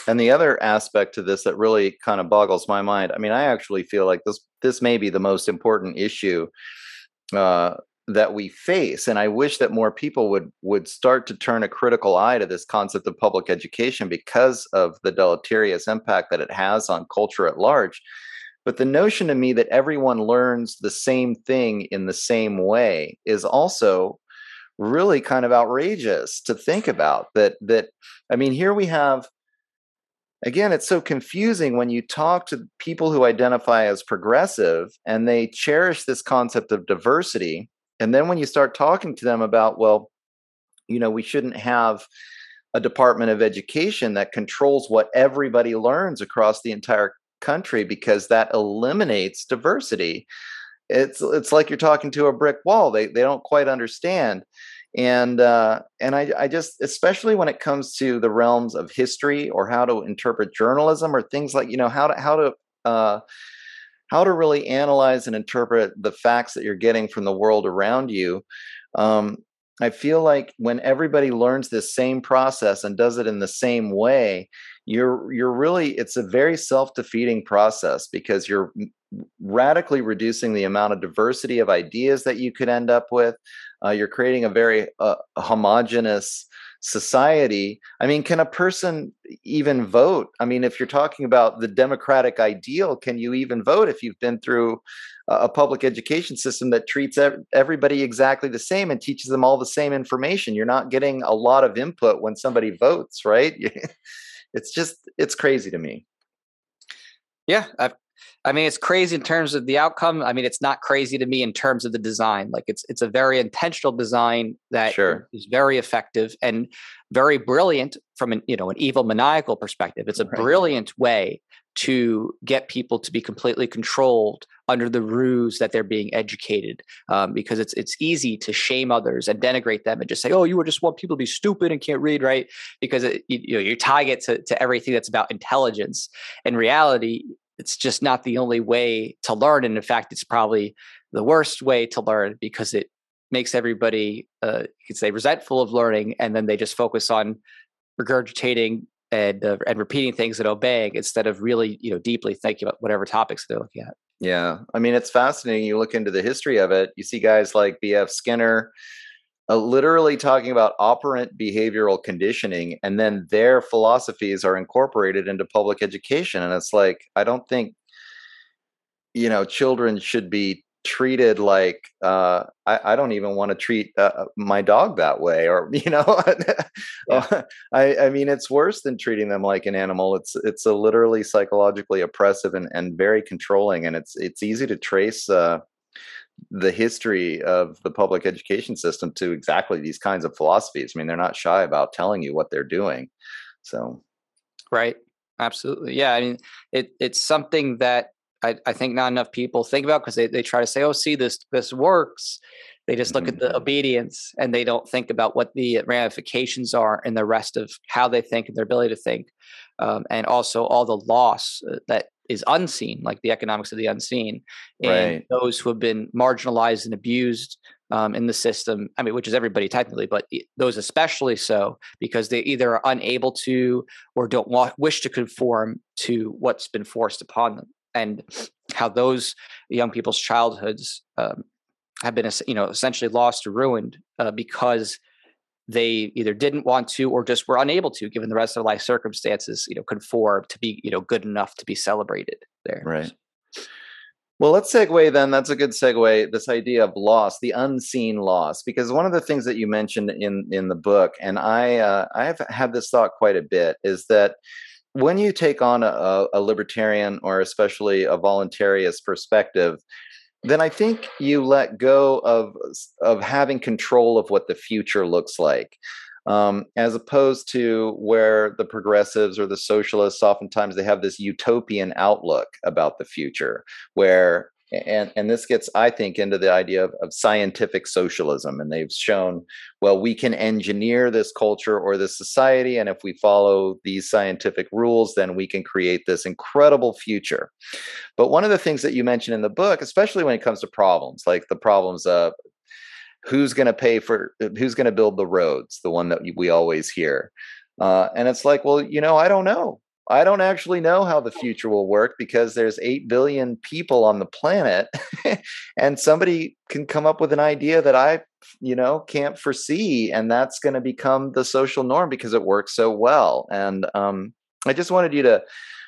Speaker 1: And the other aspect to this that really kind of boggles my mind, I mean, I actually feel like this this may be the most important issue uh, that we face and i wish that more people would would start to turn a critical eye to this concept of public education because of the deleterious impact that it has on culture at large but the notion to me that everyone learns the same thing in the same way is also really kind of outrageous to think about that that i mean here we have again it's so confusing when you talk to people who identify as progressive and they cherish this concept of diversity and then when you start talking to them about, well, you know, we shouldn't have a Department of Education that controls what everybody learns across the entire country because that eliminates diversity. It's it's like you're talking to a brick wall. They they don't quite understand. And uh, and I, I just especially when it comes to the realms of history or how to interpret journalism or things like you know how to how to uh, how to really analyze and interpret the facts that you're getting from the world around you. Um, I feel like when everybody learns this same process and does it in the same way, you're you're really it's a very self-defeating process because you're radically reducing the amount of diversity of ideas that you could end up with. Uh, you're creating a very uh, homogenous society. I mean can a person even vote? I mean if you're talking about the democratic ideal can you even vote if you've been through a public education system that treats everybody exactly the same and teaches them all the same information? You're not getting a lot of input when somebody votes right (laughs) it's just it's crazy to me
Speaker 2: yeah I've I mean, it's crazy in terms of the outcome. I mean, it's not crazy to me in terms of the design. Like it's it's a very intentional design that
Speaker 1: sure.
Speaker 2: is very effective and very brilliant from an you know an evil maniacal perspective. It's a right. brilliant way to get people to be completely controlled under the ruse that they're being educated um, because it's it's easy to shame others and denigrate them and just say oh you just want people to be stupid and can't read right? Because it, you, you know you're tying it to, to everything that's about intelligence. In reality it's just not the only way to learn and in fact it's probably the worst way to learn because it makes everybody uh, you could say resentful of learning and then they just focus on regurgitating and uh, and repeating things and obeying instead of really you know deeply thinking about whatever topics they're looking at.
Speaker 1: Yeah i mean it's fascinating you look into the history of it you see guys like bf skinner uh, literally talking about operant behavioral conditioning and then their philosophies are incorporated into public education and it's like i don't think you know children should be treated like uh, I, I, don't even want to treat uh, uh my dog that way or (laughs) you know (laughs) yeah. I, I mean it's worse than treating them like an animal it's it's a literally psychologically oppressive and, and very controlling and it's it's easy to trace uh, the history of the public education system to exactly these kinds of philosophies. I mean, they're not shy about telling you what they're doing. So,
Speaker 2: right, absolutely, yeah. I mean, it it's something that I, I think not enough people think about because they, they try to say, "Oh, see, this this works." They just look mm-hmm. at the obedience and they don't think about what the ramifications are and the rest of how they think and their ability to think, um, and also all the loss uh, that is unseen, like the economics of the unseen, and right. those who have been marginalized and abused um, in the system. I mean, which is everybody technically, but those especially so because they either are unable to or don't want, wish to conform to what's been forced upon them, and how those young people's childhoods um, have been, you know, essentially lost or ruined uh, because they either didn't want to or just were unable to given the rest of their life circumstances you know conform to be you know good enough to be celebrated there.
Speaker 1: Right. Well let's segue then that's a good segue this idea of loss the unseen loss because one of the things that you mentioned in in the book and i uh, i've had this thought quite a bit is that when you take on a, a libertarian or especially a voluntarist perspective then I think you let go of of having control of what the future looks like. Um, as opposed to where the progressives or the socialists oftentimes they have this utopian outlook about the future where and and this gets i think into the idea of, of scientific socialism and they've shown well we can engineer this culture or this society and if we follow these scientific rules then we can create this incredible future. But one of the things that you mentioned in the book especially when it comes to problems like the problems of who's going to pay for who's going to build the roads the one that we always hear uh, and it's like well you know i don't know I don't actually know how the future will work because there's 8 billion people on the planet (laughs) and somebody can come up with an idea that I you know can't foresee and that's going to become the social norm because it works so well. And um, I just wanted you to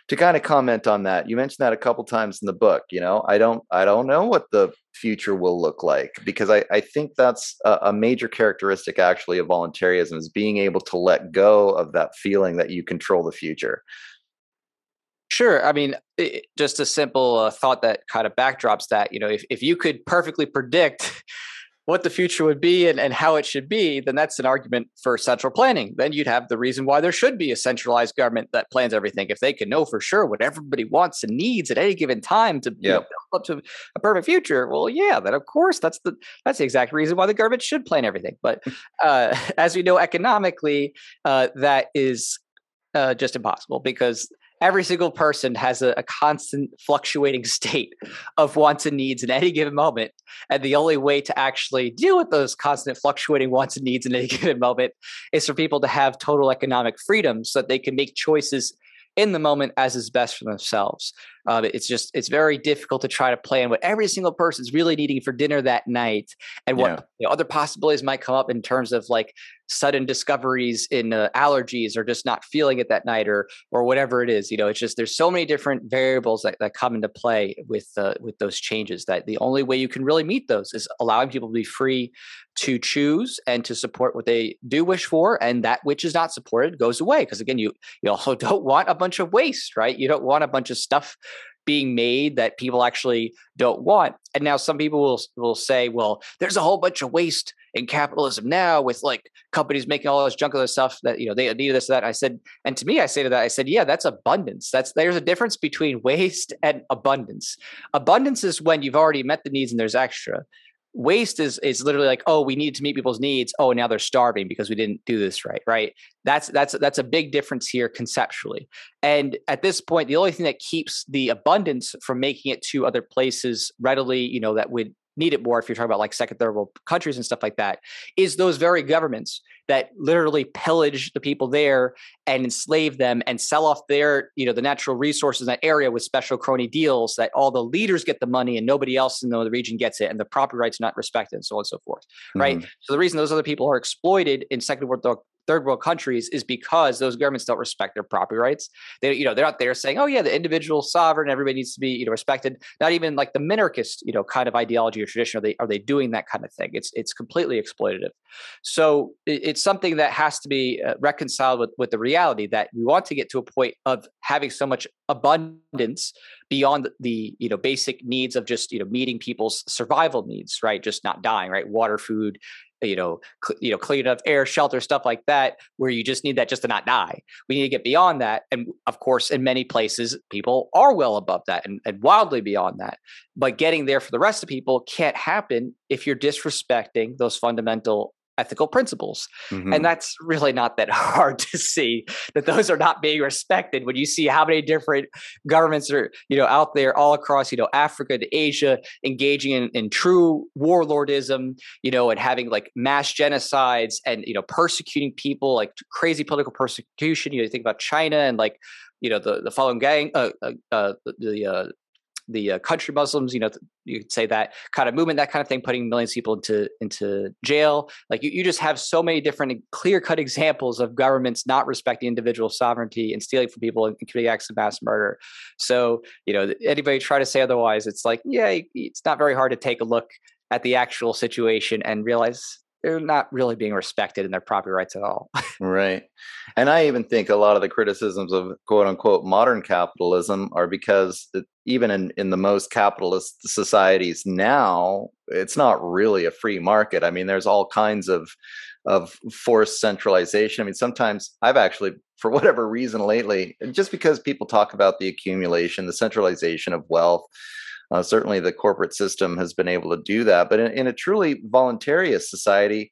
Speaker 1: to kind of comment on that. You mentioned that a couple times in the book you know? I don't i don't know what the future will look like because i, I think that's a, a major characteristic actually of voluntarism is being able to let go of that feeling that you control the future
Speaker 2: Sure. I mean, it, just a simple uh, thought that kind of backdrops that, you know, if, if you could perfectly predict (laughs) what the future would be and, and how it should be, then that's an argument for central planning. Then you'd have the reason why there should be a centralized government that plans everything. If they can know for sure what everybody wants and needs at any given time to you know, build up to a perfect future, well, yeah, then of course that's the that's the exact reason why the government should plan everything. But (laughs) uh, (laughs) as we know, economically, uh, that is uh, just impossible because every single person has a, a, constant fluctuating (laughs) state of wants and needs in any given moment. And the only way to actually deal with those constant fluctuating (laughs) wants and needs in any given moment is for people to have total economic freedom so that they can make choices in the moment as is best for themselves. Uh, it's just it's very difficult to try to plan what every single person's really needing for dinner that night, and what yeah. you know, other possibilities might come up in terms of like sudden discoveries in uh, allergies or just not feeling it that night or or whatever it is. You know, it's just there's so many different variables that, that come into play with uh, with those changes that the only way you can really meet those is allowing people to be free to choose and to support what they do wish for, and that which is not supported goes away. Because again, you you also (laughs) don't want a bunch of waste, right? You don't want a bunch of stuff being made that people actually don't want. And now some people will will say, well, there's a whole bunch of waste in capitalism now with like companies making all this junk of this stuff that you know they need this that. I said, and to me, I say to that, I said, yeah, that's abundance. That's there's a difference between waste and abundance. Abundance is when you've already met the needs and there's extra waste is is literally like oh we need to meet people's needs. Oh now they're starving because we didn't do this right right? That's that's that's a big difference here conceptually. And at this point the only thing that keeps the abundance from making it to other places readily you know that would need it more if you're talking about like second third world countries and stuff like that is those very governments that literally pillage the people there and enslave them and sell off their you know the natural resources in that area with special crony deals that all the leaders get the money and nobody else in the region gets it and the property rights not respected and so on and so forth right mm-hmm. so the reason those other people are exploited in second world third world countries is because those governments don't respect their property rights. They, you know, they're not there saying, "Oh yeah, the individual sovereign, everybody needs to be, you know, respected." Not even like the minarchist, you know, kind of ideology or tradition are they are they doing that kind of thing? It's it's completely exploitative. So it, it's something that has to be uh, reconciled with with the reality that we want to get to a point of having so much abundance beyond the you know basic needs of just you know meeting people's survival needs right just not dying right water food you know, cl- you know, clean enough air, shelter, stuff like that, where you just need that just to not die. We need to get beyond that. And of course, in many places, people are well above that and, and wildly beyond that. But getting there for the rest of people can't happen if you're disrespecting those fundamental ethical principles. Mm-hmm. And that's really not that (laughs) hard to see that those are not being respected when you see how many different governments are, you know, out there all across, you know, Africa to Asia engaging in, in true warlordism, you know, and having like mass genocides and, you know, persecuting people like crazy political persecution. You know, you think about China and like, you know, the, the Falun Gong, uh, uh, uh, the, uh, the uh, country Muslims, you know, you could say that kind of movement, that kind of thing, putting millions of people into into jail. Like you, you just have so many different clear cut examples of governments not respecting individual sovereignty and stealing from people and committing acts of mass murder. So you know, anybody try to say otherwise, it's like yeah, it's not very hard to take a look at the actual situation and realize they're not really being respected in their property rights at all. (laughs)
Speaker 1: right. And I even think a lot of the criticisms of quote unquote modern capitalism are because it, even in, in the most capitalist societies now, it's not really a free market. I mean, there's all kinds of of forced centralization. I mean, sometimes I've actually, for whatever reason lately, just because people talk about the accumulation, the centralization of wealth, Uh, certainly, the corporate system has been able to do that. But in, in a truly voluntarious society,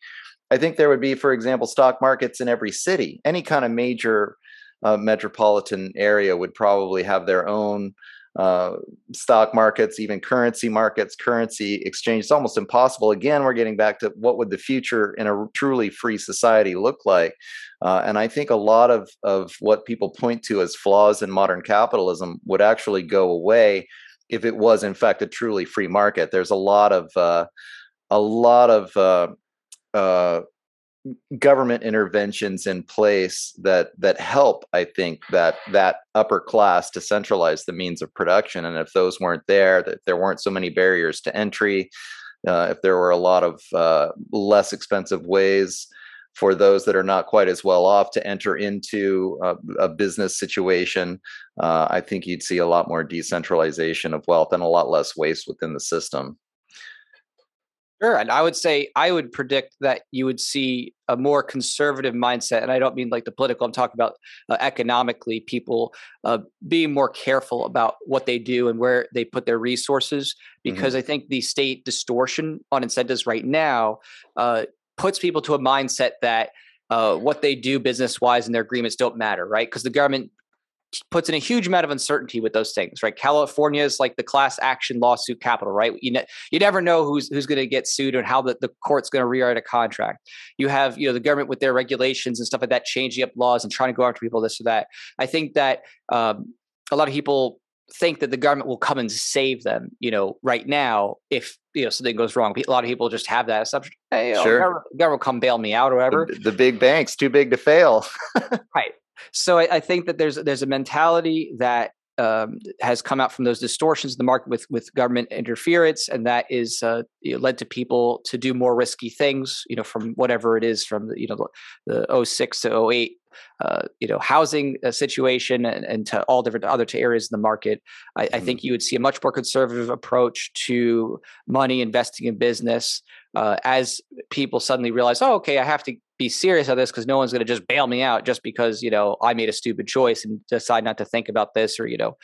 Speaker 1: I think there would be, for example, stock markets in every city. Any kind of major uh, metropolitan area would probably have their own uh, stock markets, even currency markets, currency exchange. It's almost impossible. Again, we're getting back to what would the future in a truly free society look like. Uh, and I think a lot of, of what people point to as flaws in modern capitalism would actually go away if it was, in fact, a truly free market. There's a lot of uh, a lot of uh, uh, government interventions in place that that help i think that that upper class to centralize the means of production and if those weren't there that there weren't so many barriers to entry uh, if there were a lot of uh, less expensive ways for those that are not quite as well off to enter into a, a business situation uh, i think you'd see a lot more decentralization of wealth and a lot less waste within the system
Speaker 2: Sure. And I would say I would predict that you would see a more conservative mindset. And I don't mean like the political, I'm talking about uh, economically, people uh, being more careful about what they do and where they put their resources. Because mm-hmm. I think the state distortion on incentives right now uh, puts people to a mindset that uh, what they do business wise and their agreements don't matter, right? Because the government puts in a huge amount of uncertainty with those things, right? California is like the class action lawsuit capital, right? You, ne- you never know who's who's going to get sued and how the, the court's going to rewrite a contract. You have, you know, the government with their regulations and stuff like that, changing up laws and trying to go after people, this or that. I think that um, a lot of people think that the government will come and save them, you know, right now if you know something goes wrong. A lot of people just have that assumption. Hey, sure. government, government will come bail me out or whatever.
Speaker 1: The, the big banks too big to fail. (laughs)
Speaker 2: right. So I, I, think that there's there's a mentality that um, has come out from those distortions in the market with with government interference, and that is uh, you know, led to people to do more risky things. You know, from whatever it is, from the, you know the, the 06 to 08 uh, you know housing uh, situation and, and, to all different other to areas in the market I, mm-hmm. I, think you would see a much more conservative approach to money investing in business uh, as people suddenly realize oh okay i have to be serious about this because no one's going to just bail me out just because you know I made a stupid choice and decide not to think about this or you know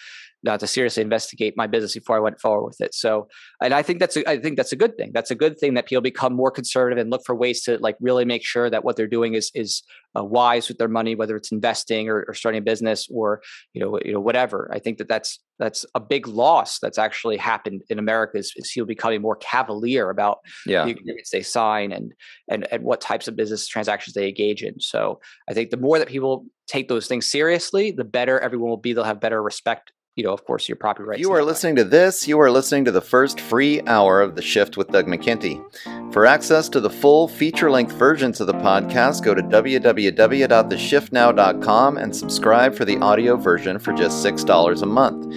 Speaker 2: not to seriously investigate my business before I went forward with it. So, and I think that's a, I think that's a good thing. That's a good thing that people become more conservative and look for ways to like really make sure that what they're doing is is uh, wise with their money, whether it's investing or, or, starting a business or you know you know whatever. I think that that's that's a big loss that's actually happened in America is, is people becoming more cavalier about yeah. the agreements they sign and and and what types of business transactions they engage in. So I think the more that people take those things seriously, the better everyone will be. They'll have better respect you know, of course, your property rights.
Speaker 1: You are listening to this. You are listening to the first free hour of The Shift with Doug McKenty. For access to the full feature length versions of the podcast, go to www.theshiftnow.com and subscribe for the audio version for just $6 a month.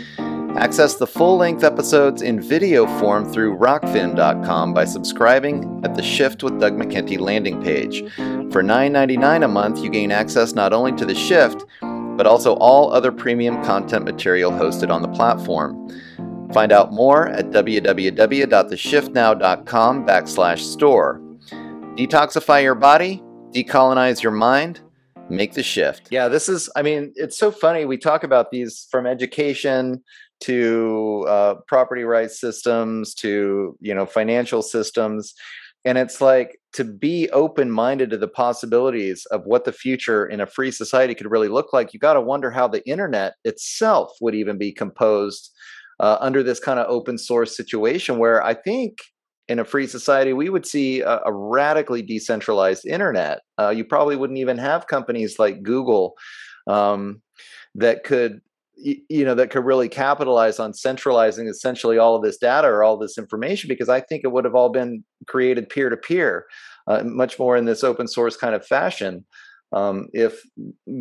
Speaker 1: Access the full length episodes in video form through rokfin.com by subscribing at the Shift with Doug McKenty landing page. For $9.99 a month, you gain access not only to The Shift, but also all other premium content material hosted on the platform. Find out more at www.theshiftnow.com backslash store. Detoxify your body, decolonize your mind, make the shift. Yeah, this is, I mean, it's so funny. We talk about these from education to uh, property rights systems to, you know, financial systems and it's like to be open minded to the possibilities of what the future in a free society could really look like you got to wonder how the internet itself would even be composed uh, under this kind of open source situation where i think in a free society we would see a, a radically decentralized internet. Uh, you probably wouldn't even have companies like google um, that could you know that could really capitalize on centralizing essentially all of this data or all this information because i think it would have all been created peer to peer much more in this open source kind of fashion um, if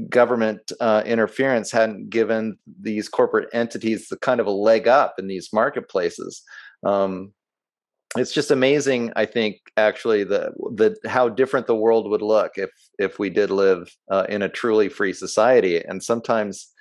Speaker 1: government uh, interference hadn't given these corporate entities the kind of a leg up in these marketplaces. Um, it's just amazing i think actually the the how different the world would look if if we did live uh, in a truly free society. And sometimes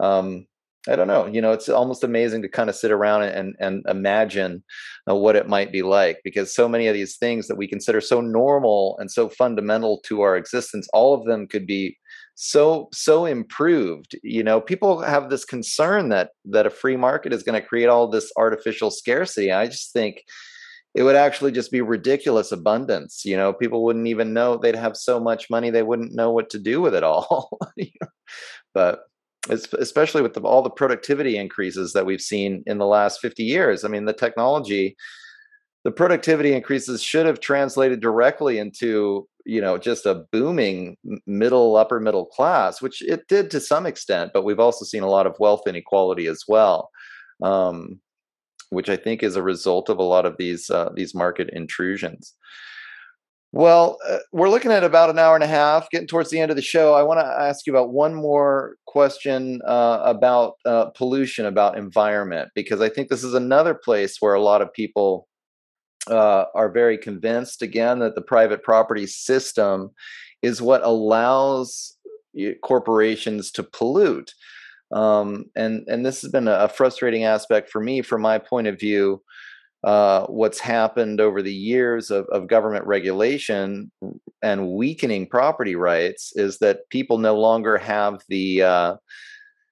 Speaker 1: um, I don't know. You know, it's almost amazing to kind of sit around and and imagine uh, what it might be like because so many of these things that we consider so normal and so fundamental to our existence, all of them could be so so improved you know people have this concern that that a free market is going to create all this artificial scarcity i just think it would actually just be ridiculous abundance you know people wouldn't even know they'd have so much money they wouldn't know what to do with it all (laughs) but especially with the, all the productivity increases that we've seen in the last 50 years. I mean the technology the productivity increases should have translated directly into you know just a booming middle upper middle class which it did to some extent but we've also seen a lot of wealth inequality as well um, which i think is a result of a lot of these uh, these market intrusions well uh, we're looking at about an hour and a half getting towards the end of the show i want to ask you about one more question uh, about uh, pollution about environment because i think this is another place where a lot of people uh, are very convinced again that the private property system is what allows corporations to pollute. Um, and and this has been a frustrating aspect for me, from my point of view. Uh, what's happened over the years of, of government regulation and weakening property rights is that people no longer have the uh,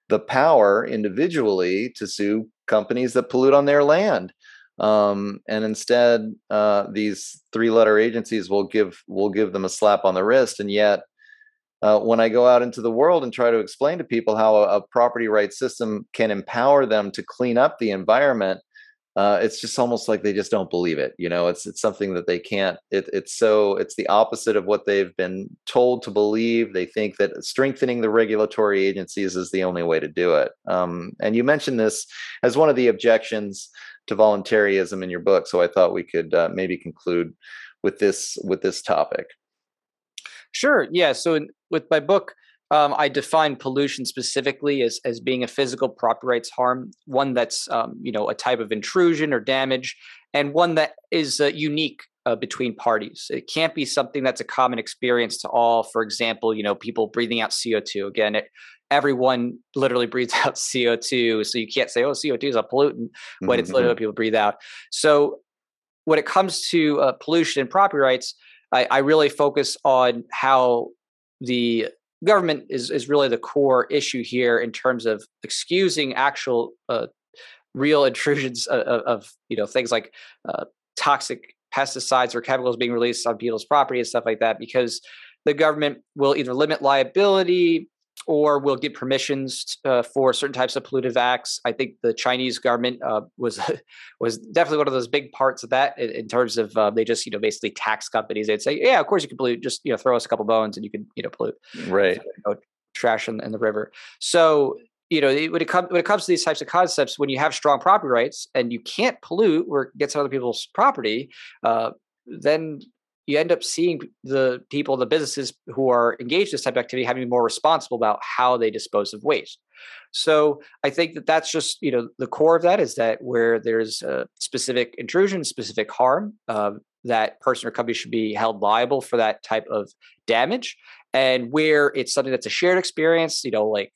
Speaker 1: the power individually to sue companies that pollute on their land. Um, and instead uh, these three letter agencies will give will give them a slap on the wrist and yet uh, when i go out into the world and try to explain to people how a, a property rights system can empower them to clean up the environment uh, it's just almost like they just don't believe it you know it's it's something that they can't it, it's so it's the opposite of what they've been told to believe they think that strengthening the regulatory agencies is the only way to do it um, and you mentioned this as one of the objections to voluntarism in your book, so I thought we could uh, maybe conclude with this with this topic.
Speaker 2: Sure. Yeah. So in, with my book, um, I define pollution specifically as as being a physical property rights harm, one that's um, you know a type of intrusion or damage, and one that is uh, unique uh, between parties. It can't be something that's a common experience to all. For example, you know, people breathing out CO2. Again, it, everyone literally (laughs) breathes out CO2. So you can't say, oh, CO2 is a pollutant when mm-hmm. it's literally what people breathe out. So when it comes to uh, pollution and property rights, I, I, really focus on how the government is, is really the core issue here in terms of excusing actual uh, real (laughs) intrusions of, of, you know things like uh, toxic pesticides or chemicals being released on people's property and stuff like that because the government will either limit liability or will get permissions uh, for certain types of pollutive acts. I think the Chinese government uh, was (laughs) was definitely one of those big parts of that in, in terms of uh, they just you know basically tax companies. They'd say, yeah, of course you can pollute, just you know throw us a couple bones and you can you know pollute,
Speaker 1: right? (laughs)
Speaker 2: You know, trash in, in, the river. So you know when it comes when it comes to these types of concepts, when you have strong property rights and you can't pollute or get some other people's property, uh, then you end up seeing the people, the businesses who are engaged in this type of activity having to be more responsible about how they dispose of waste. So I think that that's just you know the core of that is that where there's a specific intrusion, specific harm, um, that person or company should be held liable for that type of damage, and where it's something that's a shared experience, you know, like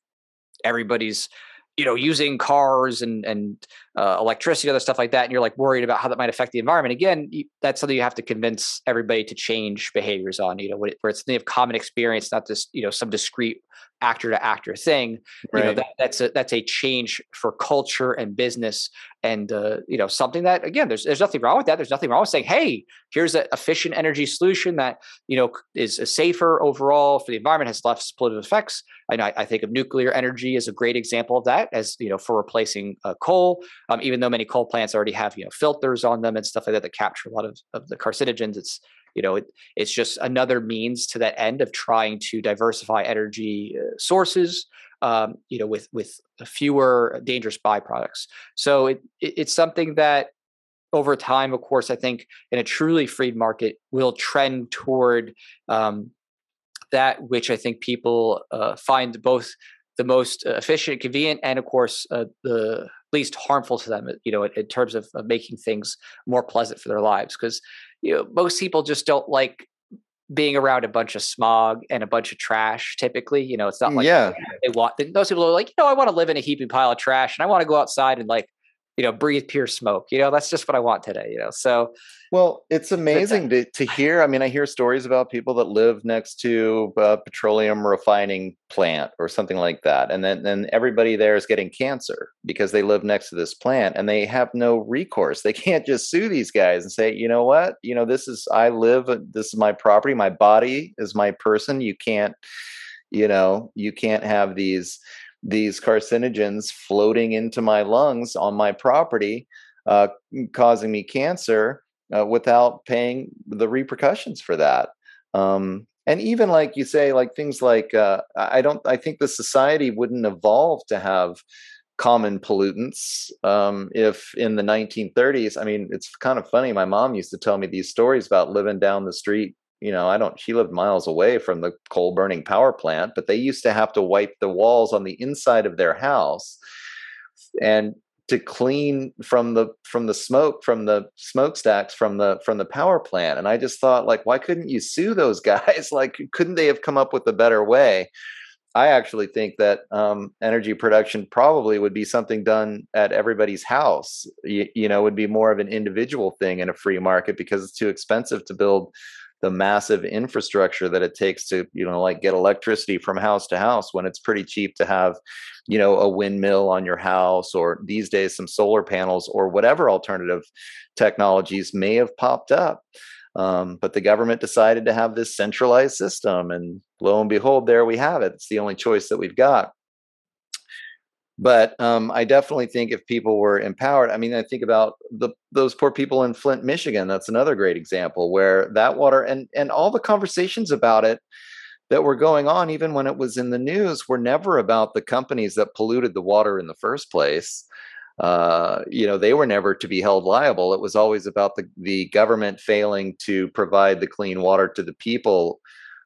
Speaker 2: everybody's you know using cars and and uh, electricity other stuff like that and you're like worried about how that might affect the environment again you, that's something you have to convince everybody to change behaviors on you know where, it's something of common experience not just you know some discrete actor to actor thing right. you know that, that's a that's a change for culture and business and uh, you know something that again there's there's nothing wrong with that there's nothing wrong with saying hey here's an efficient energy solution that you know is safer overall for the environment has less pollutive effects I, know, I think of nuclear energy as a great example of that as you know for replacing uh, coal um, even though many coal plants already have you know filters on them and stuff like that that capture a lot of, of the carcinogens it's you know it, it's just another means to that end of trying to diversify energy uh, sources um, you know with with fewer dangerous byproducts. So it, it, it's something that over time of course i think in a truly freed market will trend toward um, that which i think people uh, find both the most efficient convenient and of course uh, the least harmful to them you know in, in terms of, of making things more pleasant for their lives because you know most people just don't like being around a bunch of smog and a bunch of trash typically you know it's not mm, like
Speaker 1: yeah.
Speaker 2: they want those people are like you know i want to live in a heaping pile of trash and i want to go outside and like you know breathe pure smoke you know that's just what i want today you know so
Speaker 1: well it's amazing to, to hear i mean i hear stories about people that live next to a petroleum refining plant or something like that and then then everybody there is getting cancer because they live next to this plant and they have no recourse they (laughs) can't just sue these guys and say you know what? You know this is i live uh, this is my property my body is my person you can't you know you can't have these these carcinogens floating into my lungs on my property, uh, causing me cancer uh, without paying the repercussions for that. Um, and even like you say, like things like uh, I don't, I think the society wouldn't evolve to have common pollutants um, if in the 1930s. I mean, it's kind of funny. My mom used to tell me these stories about living down the street you know, I don't, she lived miles away from the coal burning power plant, but they used to have to wipe the walls on the inside of their house and to clean from the from the smoke from the smokestacks from the from the power plant. And i just thought like why couldn't you sue those guys? (laughs) Like couldn't they have come up with a better way? I actually think that um, energy production probably would be something done at everybody's house you, you know would be more of an individual thing in a free market because it's too expensive to build the massive infrastructure that it takes to you know like get electricity from house to house when it's pretty cheap to have you know a windmill on your house or these days some solar panels or whatever alternative technologies may have popped up. Um, but the government decided to have this centralized system and lo and behold there we have it. It's the only choice that we've got but um, I definitely think if people were empowered, I mean, I think about the those poor people in Flint, Michigan. That's another great example where that water and and all the conversations about it that were going on, even when it was in the news, were never about the companies that polluted the water in the first place. Uh, you know, they were never to be held liable. It was always about the the government failing to provide the clean water to the people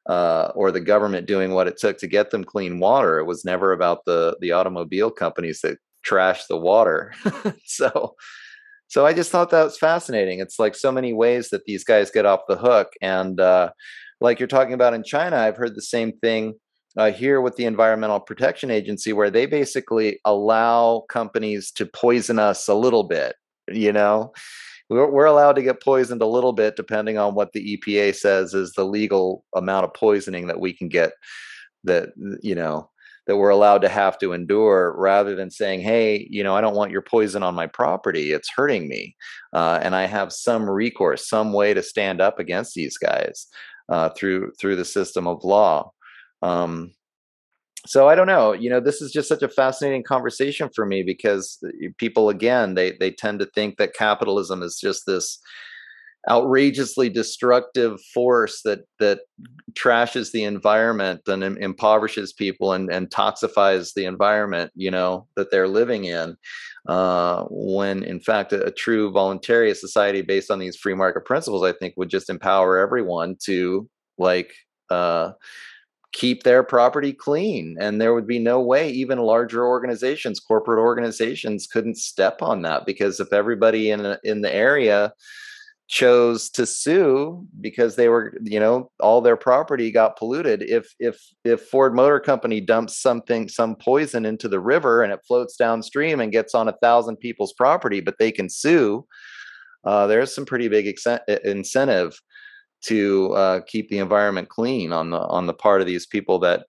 Speaker 1: uh, or the government doing what it took to get them clean water. It was never about the the automobile companies that trashed the water. (laughs) so so I just thought that was fascinating. It's like so many ways that these guys get off the hook, and uh, like you're talking about in China, I've heard the same thing. Uh, here with the Environmental Protection Agency, where they basically allow companies to poison us a little bit, you know, we're, we're allowed to get poisoned a little bit depending on what the EPA says is the legal amount of poisoning that we can get that you know that we're allowed to have to endure rather than saying hey you know i don't want your poison on my property. It's hurting me. Uh, and i have some recourse some way to stand up against these guys uh, through through the system of law. Um, so I don't know. You know, this is just such a fascinating conversation for me because people, again, they they tend to think that capitalism is just this outrageously destructive force that that trashes the environment and impoverishes people and, and toxifies the environment you know that they're living in uh, when in fact a, a, true voluntary society based on these free market principles i think would just empower everyone to like uh, keep their property clean and there would be no way even larger organizations corporate organizations couldn't step on that because if everybody in in the area chose to sue because they were you know all their property got polluted if if if Ford Motor Company dumps something some poison into the river and it floats downstream and gets on a thousand people's property but they can sue uh, there's some pretty big ex- incentive to uh, keep the environment clean on the on the part of these people that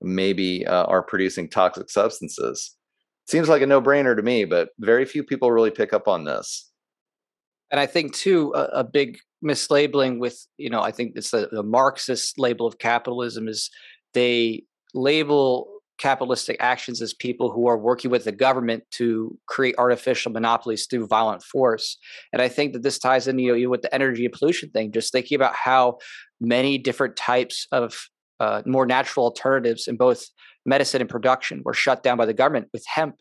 Speaker 1: maybe uh, are producing toxic substances. Seems like a no-brainer to me, but very few people really pick up on this.
Speaker 2: And I think too, a, a big mislabeling with you know, I think it's the, the Marxist label of capitalism is they label capitalistic actions as people who are working with the government to create artificial monopolies through violent force. And I think that this ties in you know, with the energy and pollution thing, just thinking about how many different types of uh, more natural alternatives in both medicine and production were shut down by the government with hemp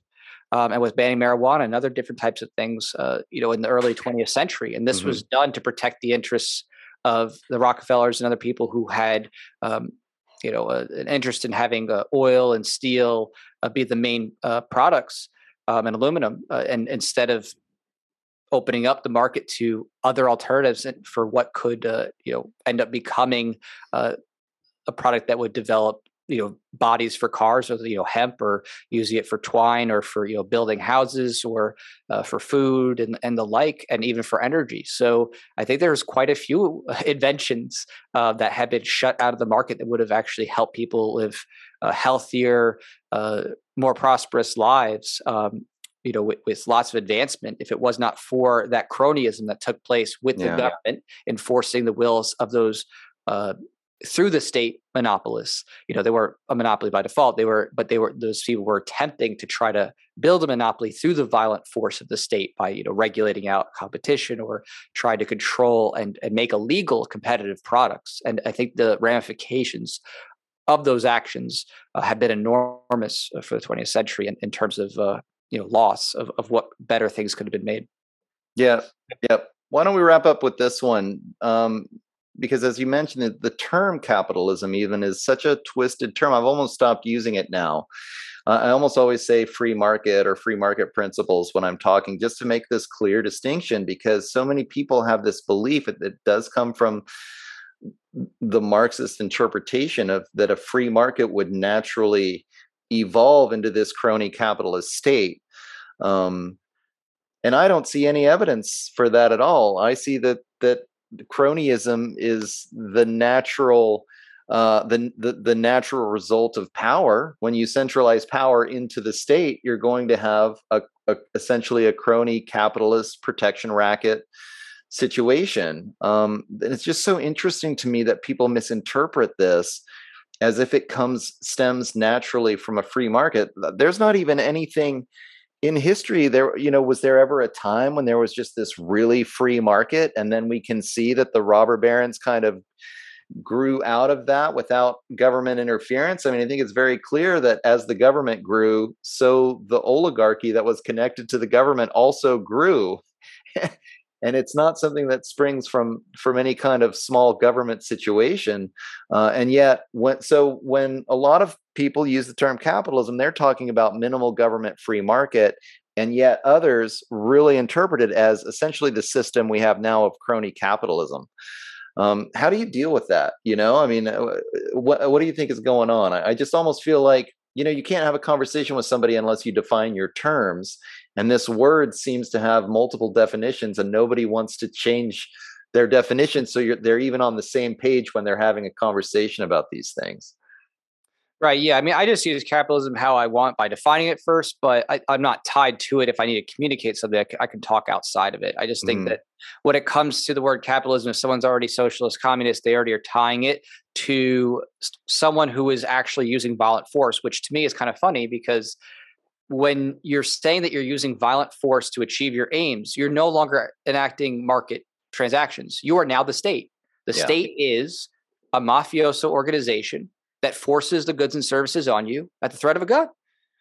Speaker 2: um, and with banning marijuana and other different types of things, uh, you know, in the early 20th century. And this mm-hmm. was done to protect the interests of the Rockefellers and other people who had um, you know a, an interest in having uh, oil and steel uh, be the main uh, products um, and aluminum, uh, and instead of opening up the market to other alternatives for what could uh, you know end up becoming uh, a product that would develop you know bodies for cars or you know hemp or using it for twine or for you know building houses or uh, for food and and the like and even for energy so i think there's quite a few (laughs) inventions uh, that have been shut out of the market that would have actually helped people live uh, healthier uh, more prosperous lives um, you know with, with, lots of advancement if it was not for that cronyism that took place with yeah. the government enforcing the wills of those uh, through the state monopolists. You know, they were a monopoly by default. They were, but they were those people were attempting to try to build a monopoly through the violent force of the state by you know regulating out competition or trying to control and and make illegal competitive products. And I think the ramifications of those actions uh, have been enormous uh, for the 20th century in, in terms of uh, you know loss of, of what better things could have been made.
Speaker 1: Yeah. Yep. Why don't we wrap up with this one? Um, because as you mentioned the term capitalism even is such a twisted term i've almost stopped using it now. Uh, i almost always say free market or free market principles when i'm talking just to make this clear distinction because so many people have this belief that it does come from the marxist interpretation of that a free market would naturally evolve into this crony capitalist state. Um, and i don't see any evidence for that at all. I see that that cronyism is the natural uh, the, the the natural result of power. When you centralize power into the state, you're going to have a, a essentially a crony capitalist protection racket situation. Um, and it's just so interesting to me that people misinterpret this as if it comes stems naturally from a free market. There's not even anything in history there you know was there ever a time when there was just this really free market and then we can see that the robber barons kind of grew out of that without government interference? I mean i think it's very clear that as the government grew so the oligarchy that was connected to the government also grew (laughs) and it's not something that springs from from any kind of small government situation uh, and yet when so when a lot of people use the term capitalism they're talking about minimal government free market and yet others really interpret it as essentially the system we have now of crony capitalism. Um, how do you deal with that? You know i mean uh, what, what do you think is going on? I, I just almost feel like you know you can't have a conversation with somebody unless you define your terms and this word seems to have multiple definitions, and nobody wants to change their definition. So they're even on the same page when they're having a conversation about these things.
Speaker 2: Right. Yeah. I mean, I just use capitalism how I want by defining it first, but I, am not tied to it. If I need to communicate something, I can, can talk outside of it. I just think mm. that when it comes to the word capitalism, if someone's already socialist, communist, they already are tying it to someone who is actually using violent force, which to me is kind of funny because when you're saying that you're using violent force to achieve your aims, you're no longer enacting market transactions. You are now the state. The yeah. state is a mafioso organization that forces the goods and services on you at the threat of a gun.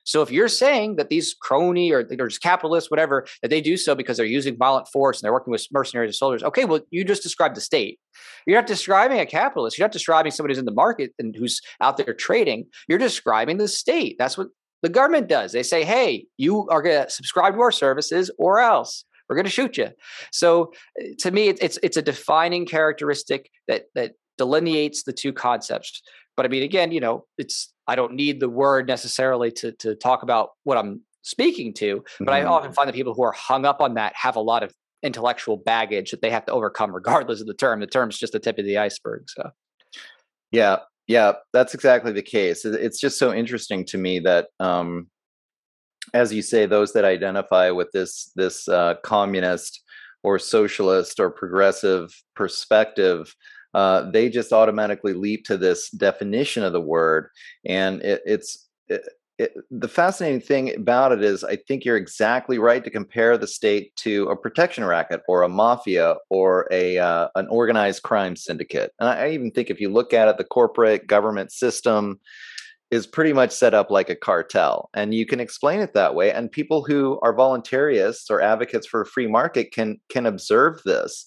Speaker 2: So if you're saying that these crony or they're just capitalists, whatever, that they do so because they're using violent force and they're working with mercenaries and soldiers, okay, well, you just described the state. You're not describing a capitalist. You're not describing somebody who's in the market and who's out there trading. You're describing the state. That's what the government does. They say, hey, you are going to subscribe to our services or else we're going to shoot you. So eh, to me, it's it's a defining characteristic that that delineates the two concepts. But I mean, again, you know, it's I don't need the word necessarily to to talk about what I'm speaking to, but mm-hmm. I often find that people who are hung up on that have a lot of intellectual baggage that they have to overcome regardless of the term. The term's just the tip of the iceberg. So
Speaker 1: yeah, yeah, that's exactly the case. It's just so interesting to me that, um, as you say, those that identify with this this uh, communist or socialist or progressive perspective, uh, they just automatically leap to this definition of the word, and it, it's it, it, the fascinating thing about it is I think you're exactly right to compare the state to a protection racket or a mafia or a uh, an organized crime syndicate. And I, I even think if you look at it, the corporate government system is pretty much set up like a cartel, and you can explain it that way. And people who are voluntarists or advocates for a free market can can observe this.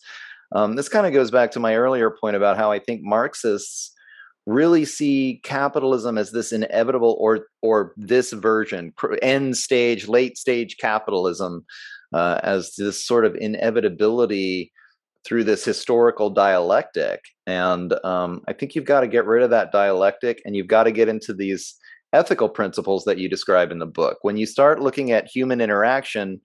Speaker 1: Um, this kind of goes back to my earlier point about how I think Marxists really see capitalism as this inevitable or or this version end stage late stage capitalism uh, as this sort of inevitability through this historical dialectic. And um, I think you've got to get rid of that dialectic and you've got to get into these ethical principles that you describe in the book. When you start looking at human interaction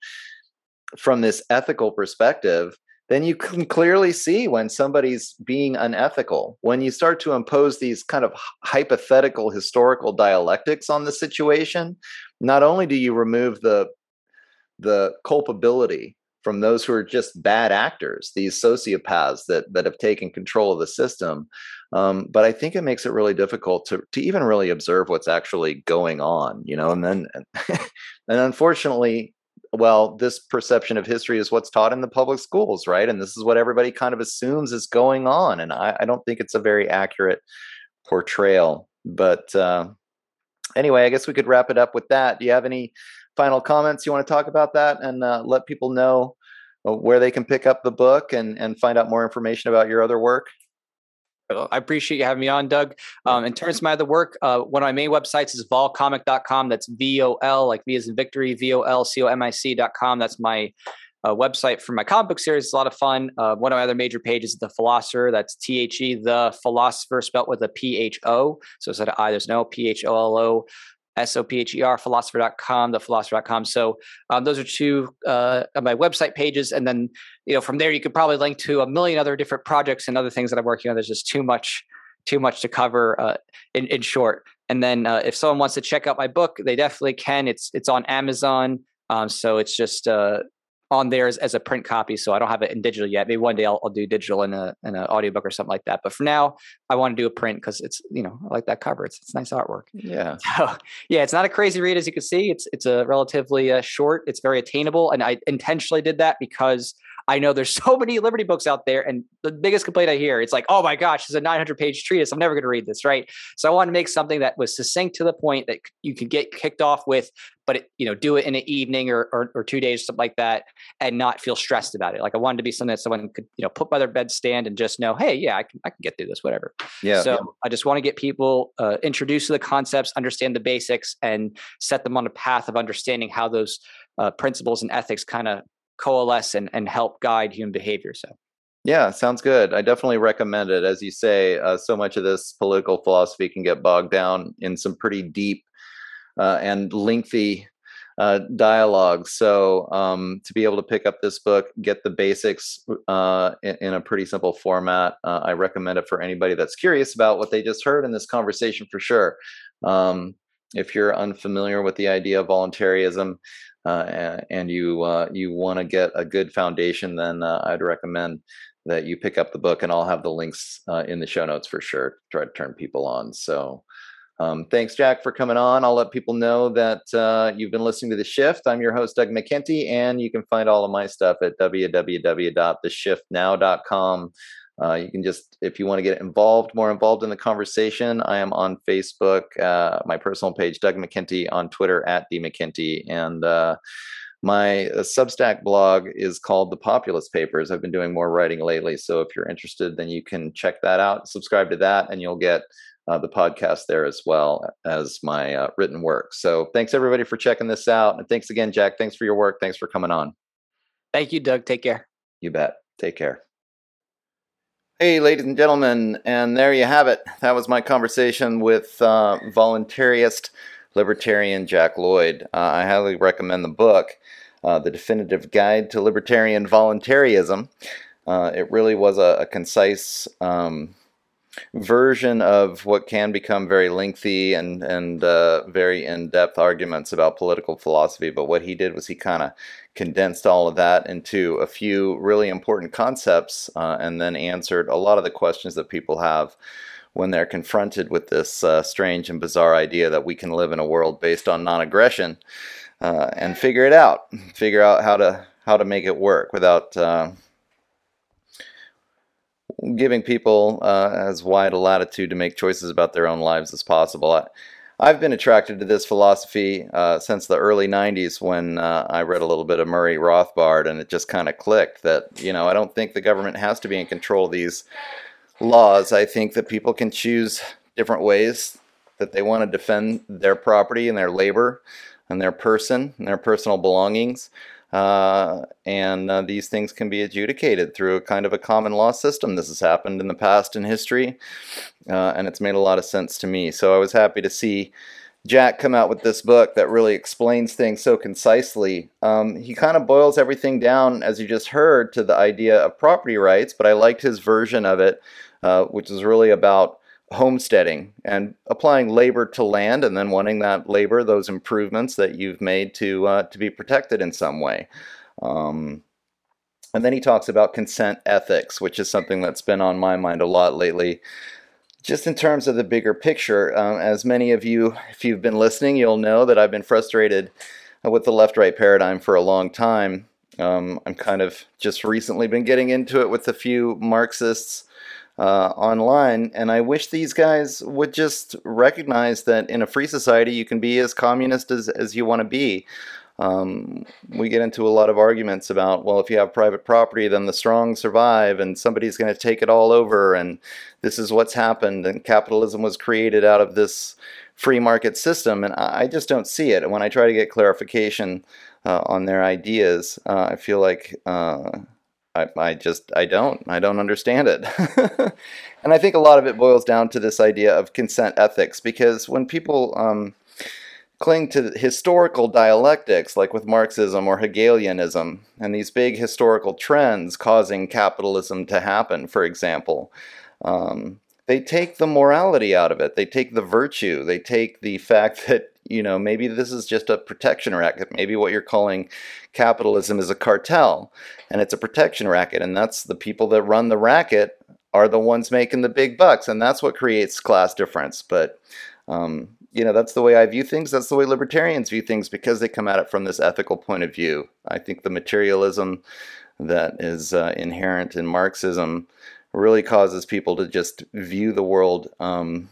Speaker 1: from this ethical perspective, then you can clearly see when somebody's being unethical. When you start to impose these kind of hypothetical historical dialectics on the situation, not only do you remove the the culpability from those who are just bad actors, these sociopaths that that have taken control of the system. Um, but I think it makes it really difficult to to even really observe what's actually going on, you know. And then, and (laughs) unfortunately, well, this perception of history is what's taught in the public schools, right? And this is what everybody kind of assumes is going on. And I, I don't think it's a very accurate portrayal. But uh, anyway, I guess we could wrap it up with that. Do you have any final comments you want to talk about that and uh, let people know uh, where they can pick up the book and, and find out more information about your other work?
Speaker 2: I appreciate you having me on, Doug. Um, in terms of my other work, uh, one of my main websites is volcomic.com. That's V O L, like V is in victory, V O L C O M I C.com. That's my uh, website for my comic book series. It's a lot of fun. Uh, one of my other major pages is The Pholosopher. That's T H E, The Pholosopher, spelled with a P H O. So instead of I, there's no P H O L O. S-O-P-H-E-R, pholosopher.com, pholosopher.com. So um, those are two uh, of my website pages. And then, you know, from there, you could probably link to a million other different projects and other things that I'm working on. There's just too much, too much to cover uh, in, in short. And then uh, if someone wants to check out my book, they definitely can. It's, it's on Amazon. Um, so it's just uh, on there as, as, a print copy. So I don't have it in digital yet. Maybe one day I'll, I'll do digital in a in an audiobook or something like that. But for now, I want to do a print because it's you know I like that cover. It's it's nice artwork.
Speaker 1: Yeah. (laughs)
Speaker 2: So yeah, it's not a crazy read as you can see. It's it's a relatively uh, short. It's very attainable, and I intentionally did that because I know there's (laughs) so many Liberty books out there, and the biggest complaint I hear, it's like, oh my gosh, it's a 900 page treatise. I'm never going to read this, right? So I want to make something that was succinct to the point that you could get kicked off with, but it, you know, do it in an evening or, or, or two days, something like that, and not feel stressed about it. Like I wanted to be something that someone could, you know, put by their bedstand and just know, hey, yeah, I can, I can get through this, whatever.
Speaker 1: Yeah.
Speaker 2: So
Speaker 1: yeah.
Speaker 2: I just want to get people uh, introduced to the concepts, understand the basics, and set them on a path of understanding how those uh, principles and ethics kind of coalesce and, and help guide human behavior. So.
Speaker 1: Yeah, sounds good. I definitely recommend it. As you say, uh, so much of this political philosophy can get bogged down in some pretty deep uh, and lengthy uh, dialogue. So um, to be able to pick up this book, get the basics uh, in, in, a pretty simple format, uh, I recommend it for anybody that's curious about what they just heard in this conversation for sure. Um, if you're unfamiliar with the idea of voluntarism, uh, and you uh, you want to get a good foundation, then uh, I'd recommend that you pick up the book, and I'll have the links uh, in the show notes for sure. To Try to turn people on. So. Um, thanks, Jack, for coming on. I'll let people know that uh, you've been listening to The Shift. I'm your host, Doug McKenty, and you can find all of my stuff at www.theshiftnow.com. Uh, you can just, if you want to get involved, more involved in the conversation, I am on Facebook, uh, my personal page, Doug McKenty, on Twitter at D McKenty, and uh, my uh, Substack blog is called The Populist Papers. I've been doing more writing lately, so if you're interested, then you can check that out, subscribe to that, and you'll get uh, the podcast there as well as my uh, written work. So thanks everybody for checking this out, and thanks again, Jack. Thanks for your work. Thanks for coming on.
Speaker 2: Thank you, Doug. Take care.
Speaker 1: You bet. Take care. Hey, ladies and gentlemen, and there you have it. That was my conversation with uh, voluntarist libertarian Jack Lloyd. Uh, I highly recommend the book, uh, The Definitive Guide to Libertarian Voluntarism. Uh, it really was a, a concise um, version of what can become very lengthy and and uh, very in-depth arguments about political philosophy. But what he did was he kind of condensed all of that into a few really important concepts, uh, and then answered a lot of the questions that people have when they're confronted with this uh, strange and bizarre idea that we can live in a world based on non-aggression, uh, and figure it out, figure out how to how to make it work without uh, giving people uh, as wide a latitude to make choices about their own lives as possible. I, I've been attracted to this philosophy uh, since the early 90s when uh, I read a little bit of Murray Rothbard, and it just kind of clicked that, you know, I don't think the government has to be in control of these laws. I think that people can choose different ways that they want to defend their property and their labor and their person and their personal belongings. Uh, and uh, these things can be adjudicated through a kind of a common law system. This has happened in the past in history, uh, and it's made a lot of sense to me. So I was happy to see Jack come out with this book that really explains things so concisely. Um, he kind of boils everything down, as you just heard, to the idea of property rights, but I liked his version of it, uh, which is really about homesteading and applying labor to land and then wanting that labor, those improvements that you've made to, uh, to be protected in some way. Um, and then he talks about consent ethics, which is something that's been on my mind a lot lately. Just in terms of the bigger picture, um, as many of you, if you've been listening, you'll know that I've been frustrated with the left right paradigm for a long time. Um, I'm kind of just recently been getting into it with a few Marxists uh, online. And I wish these guys would just recognize that in a free society, you can be as communist as, as you want to be. Um, we get into a lot of arguments about, well, if you have private property, then the strong survive and somebody's going to take it all over. And this is what's happened. And capitalism was created out of this free market system. And I just don't see it. And when I try to get clarification uh, on their ideas, uh, I feel like uh, I, I just I don't I don't understand it. (laughs) and I think a lot of it boils down to this idea of consent ethics because when people um, cling to historical dialectics like with Marxism or Hegelianism and these big historical trends causing capitalism to happen, for example, um, they take the morality out of it. They take the virtue. They take the fact (laughs) that you know, maybe this is just a protection racket. Maybe what you're calling capitalism is a cartel and it's a protection racket. And that's the people that run the racket are the ones making the big bucks. And that's what creates class difference. But, um, you know, that's the way I view things. That's the way libertarians view things because they come at it from this ethical point of view. I think the materialism that is uh, inherent in Marxism really causes people to just view the world. Um,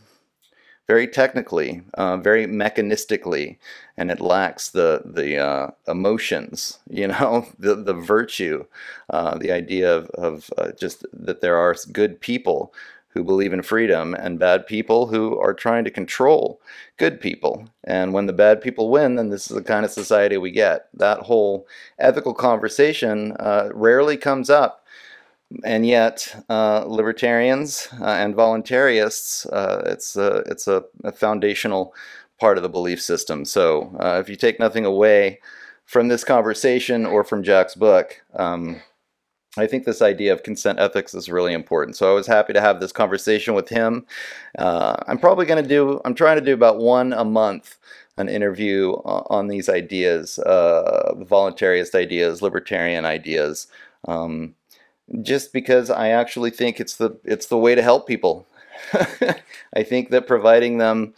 Speaker 1: very technically, uh, very mechanistically, and it lacks the the uh, emotions, (laughs) you know, the the virtue, uh, the idea of, of uh, just that there are good people who believe in freedom and bad people who are trying to control good people. And when the bad people win, then this is the kind of society we get. That whole ethical conversation uh, rarely comes up and yet uh, libertarians uh, and voluntarists, uh, it's a, it's a, a, foundational part of the belief system. So uh, if you take nothing away from this conversation or from Jack's book, um, I think this idea of consent ethics is really important. So I was happy to have this conversation with him. Uh, I'm probably going to do, I'm trying to do about one a month an interview on these ideas, uh, voluntarist ideas, libertarian ideas. Um, just because I actually think it's the it's the way to help people. (laughs) I think that providing them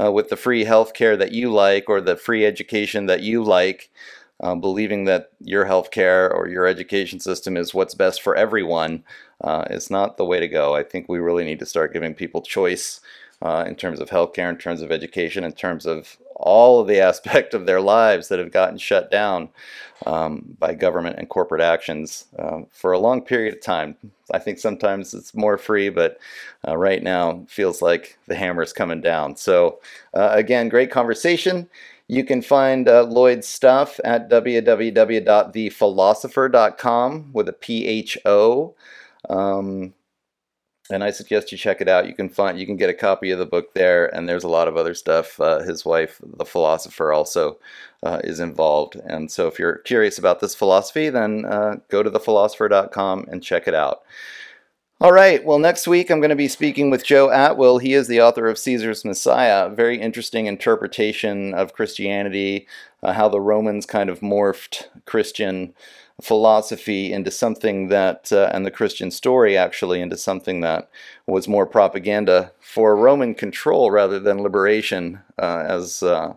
Speaker 1: uh, with the free health care that you like or the free education that you like, uh, believing that your health care or your education system is what's best for everyone, uh, is not the way to go. I think we really need to start giving people choice uh, in terms of healthcare, in terms of education, in terms of all of the aspect of their lives that have gotten shut down um, by government and corporate actions uh, for a long period of time. I think sometimes it's more free, but uh, right now feels like the hammer's coming down. So, uh, again, great conversation. You can find uh, Lloyd's stuff at www.thepholosopher.com with a P H O. Um, and I suggest you check it out. You can find you can get a copy of the book there, and there's a lot of other stuff. Uh, his wife, the philosopher, also uh, is involved. And so, if you're curious about this philosophy, then uh, go to thepholosopher.com and check it out. All right. Well, next week I'm going to be speaking with Joe Atwill. He is the author of Caesar's Messiah. Very interesting interpretation of Christianity, uh, how the Romans kind of morphed Christian philosophy into something that, uh, and the Christian story actually, into something that was more propaganda for Roman control rather than liberation, uh, as uh,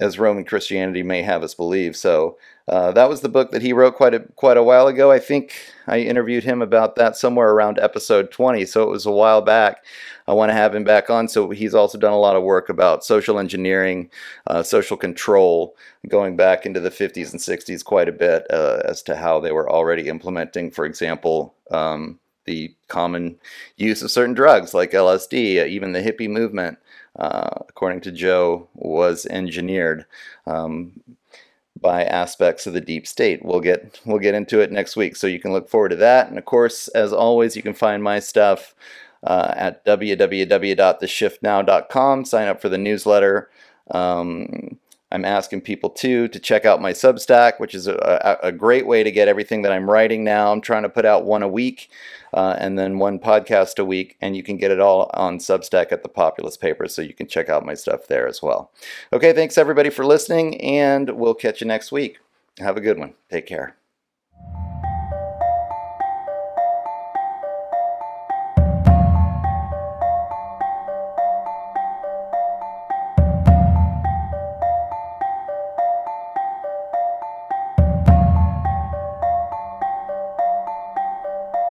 Speaker 1: as Roman Christianity may have us believe. So uh, that was the book that he wrote quite a quite a while ago. I think I interviewed him about that somewhere around episode 20, so it was a while back. I want to have him back on. So he's also done a lot of work about social engineering, uh, social control, going back into the 50s and 60s quite a bit uh, as to how they were already implementing, for example. Um, the common use of certain drugs like LSD, even the hippie movement, uh, according to Joe, was engineered. Um, by aspects of the deep state. We'll get we'll get into it next week, so you can look forward to that. And of course, as always, you can find my stuff uh, at www.theshiftnow.com. Sign up for the newsletter. Um, I'm asking people too to check out my Substack, which is a, a, great way to get everything that I'm writing now. I'm trying to put out one a week uh, and then one podcast a week, and you can get it all on Substack at the Populist Papers, so you can check out my stuff there as well. Okay, thanks everybody for listening, and we'll catch you next week. Have a good one. Take care.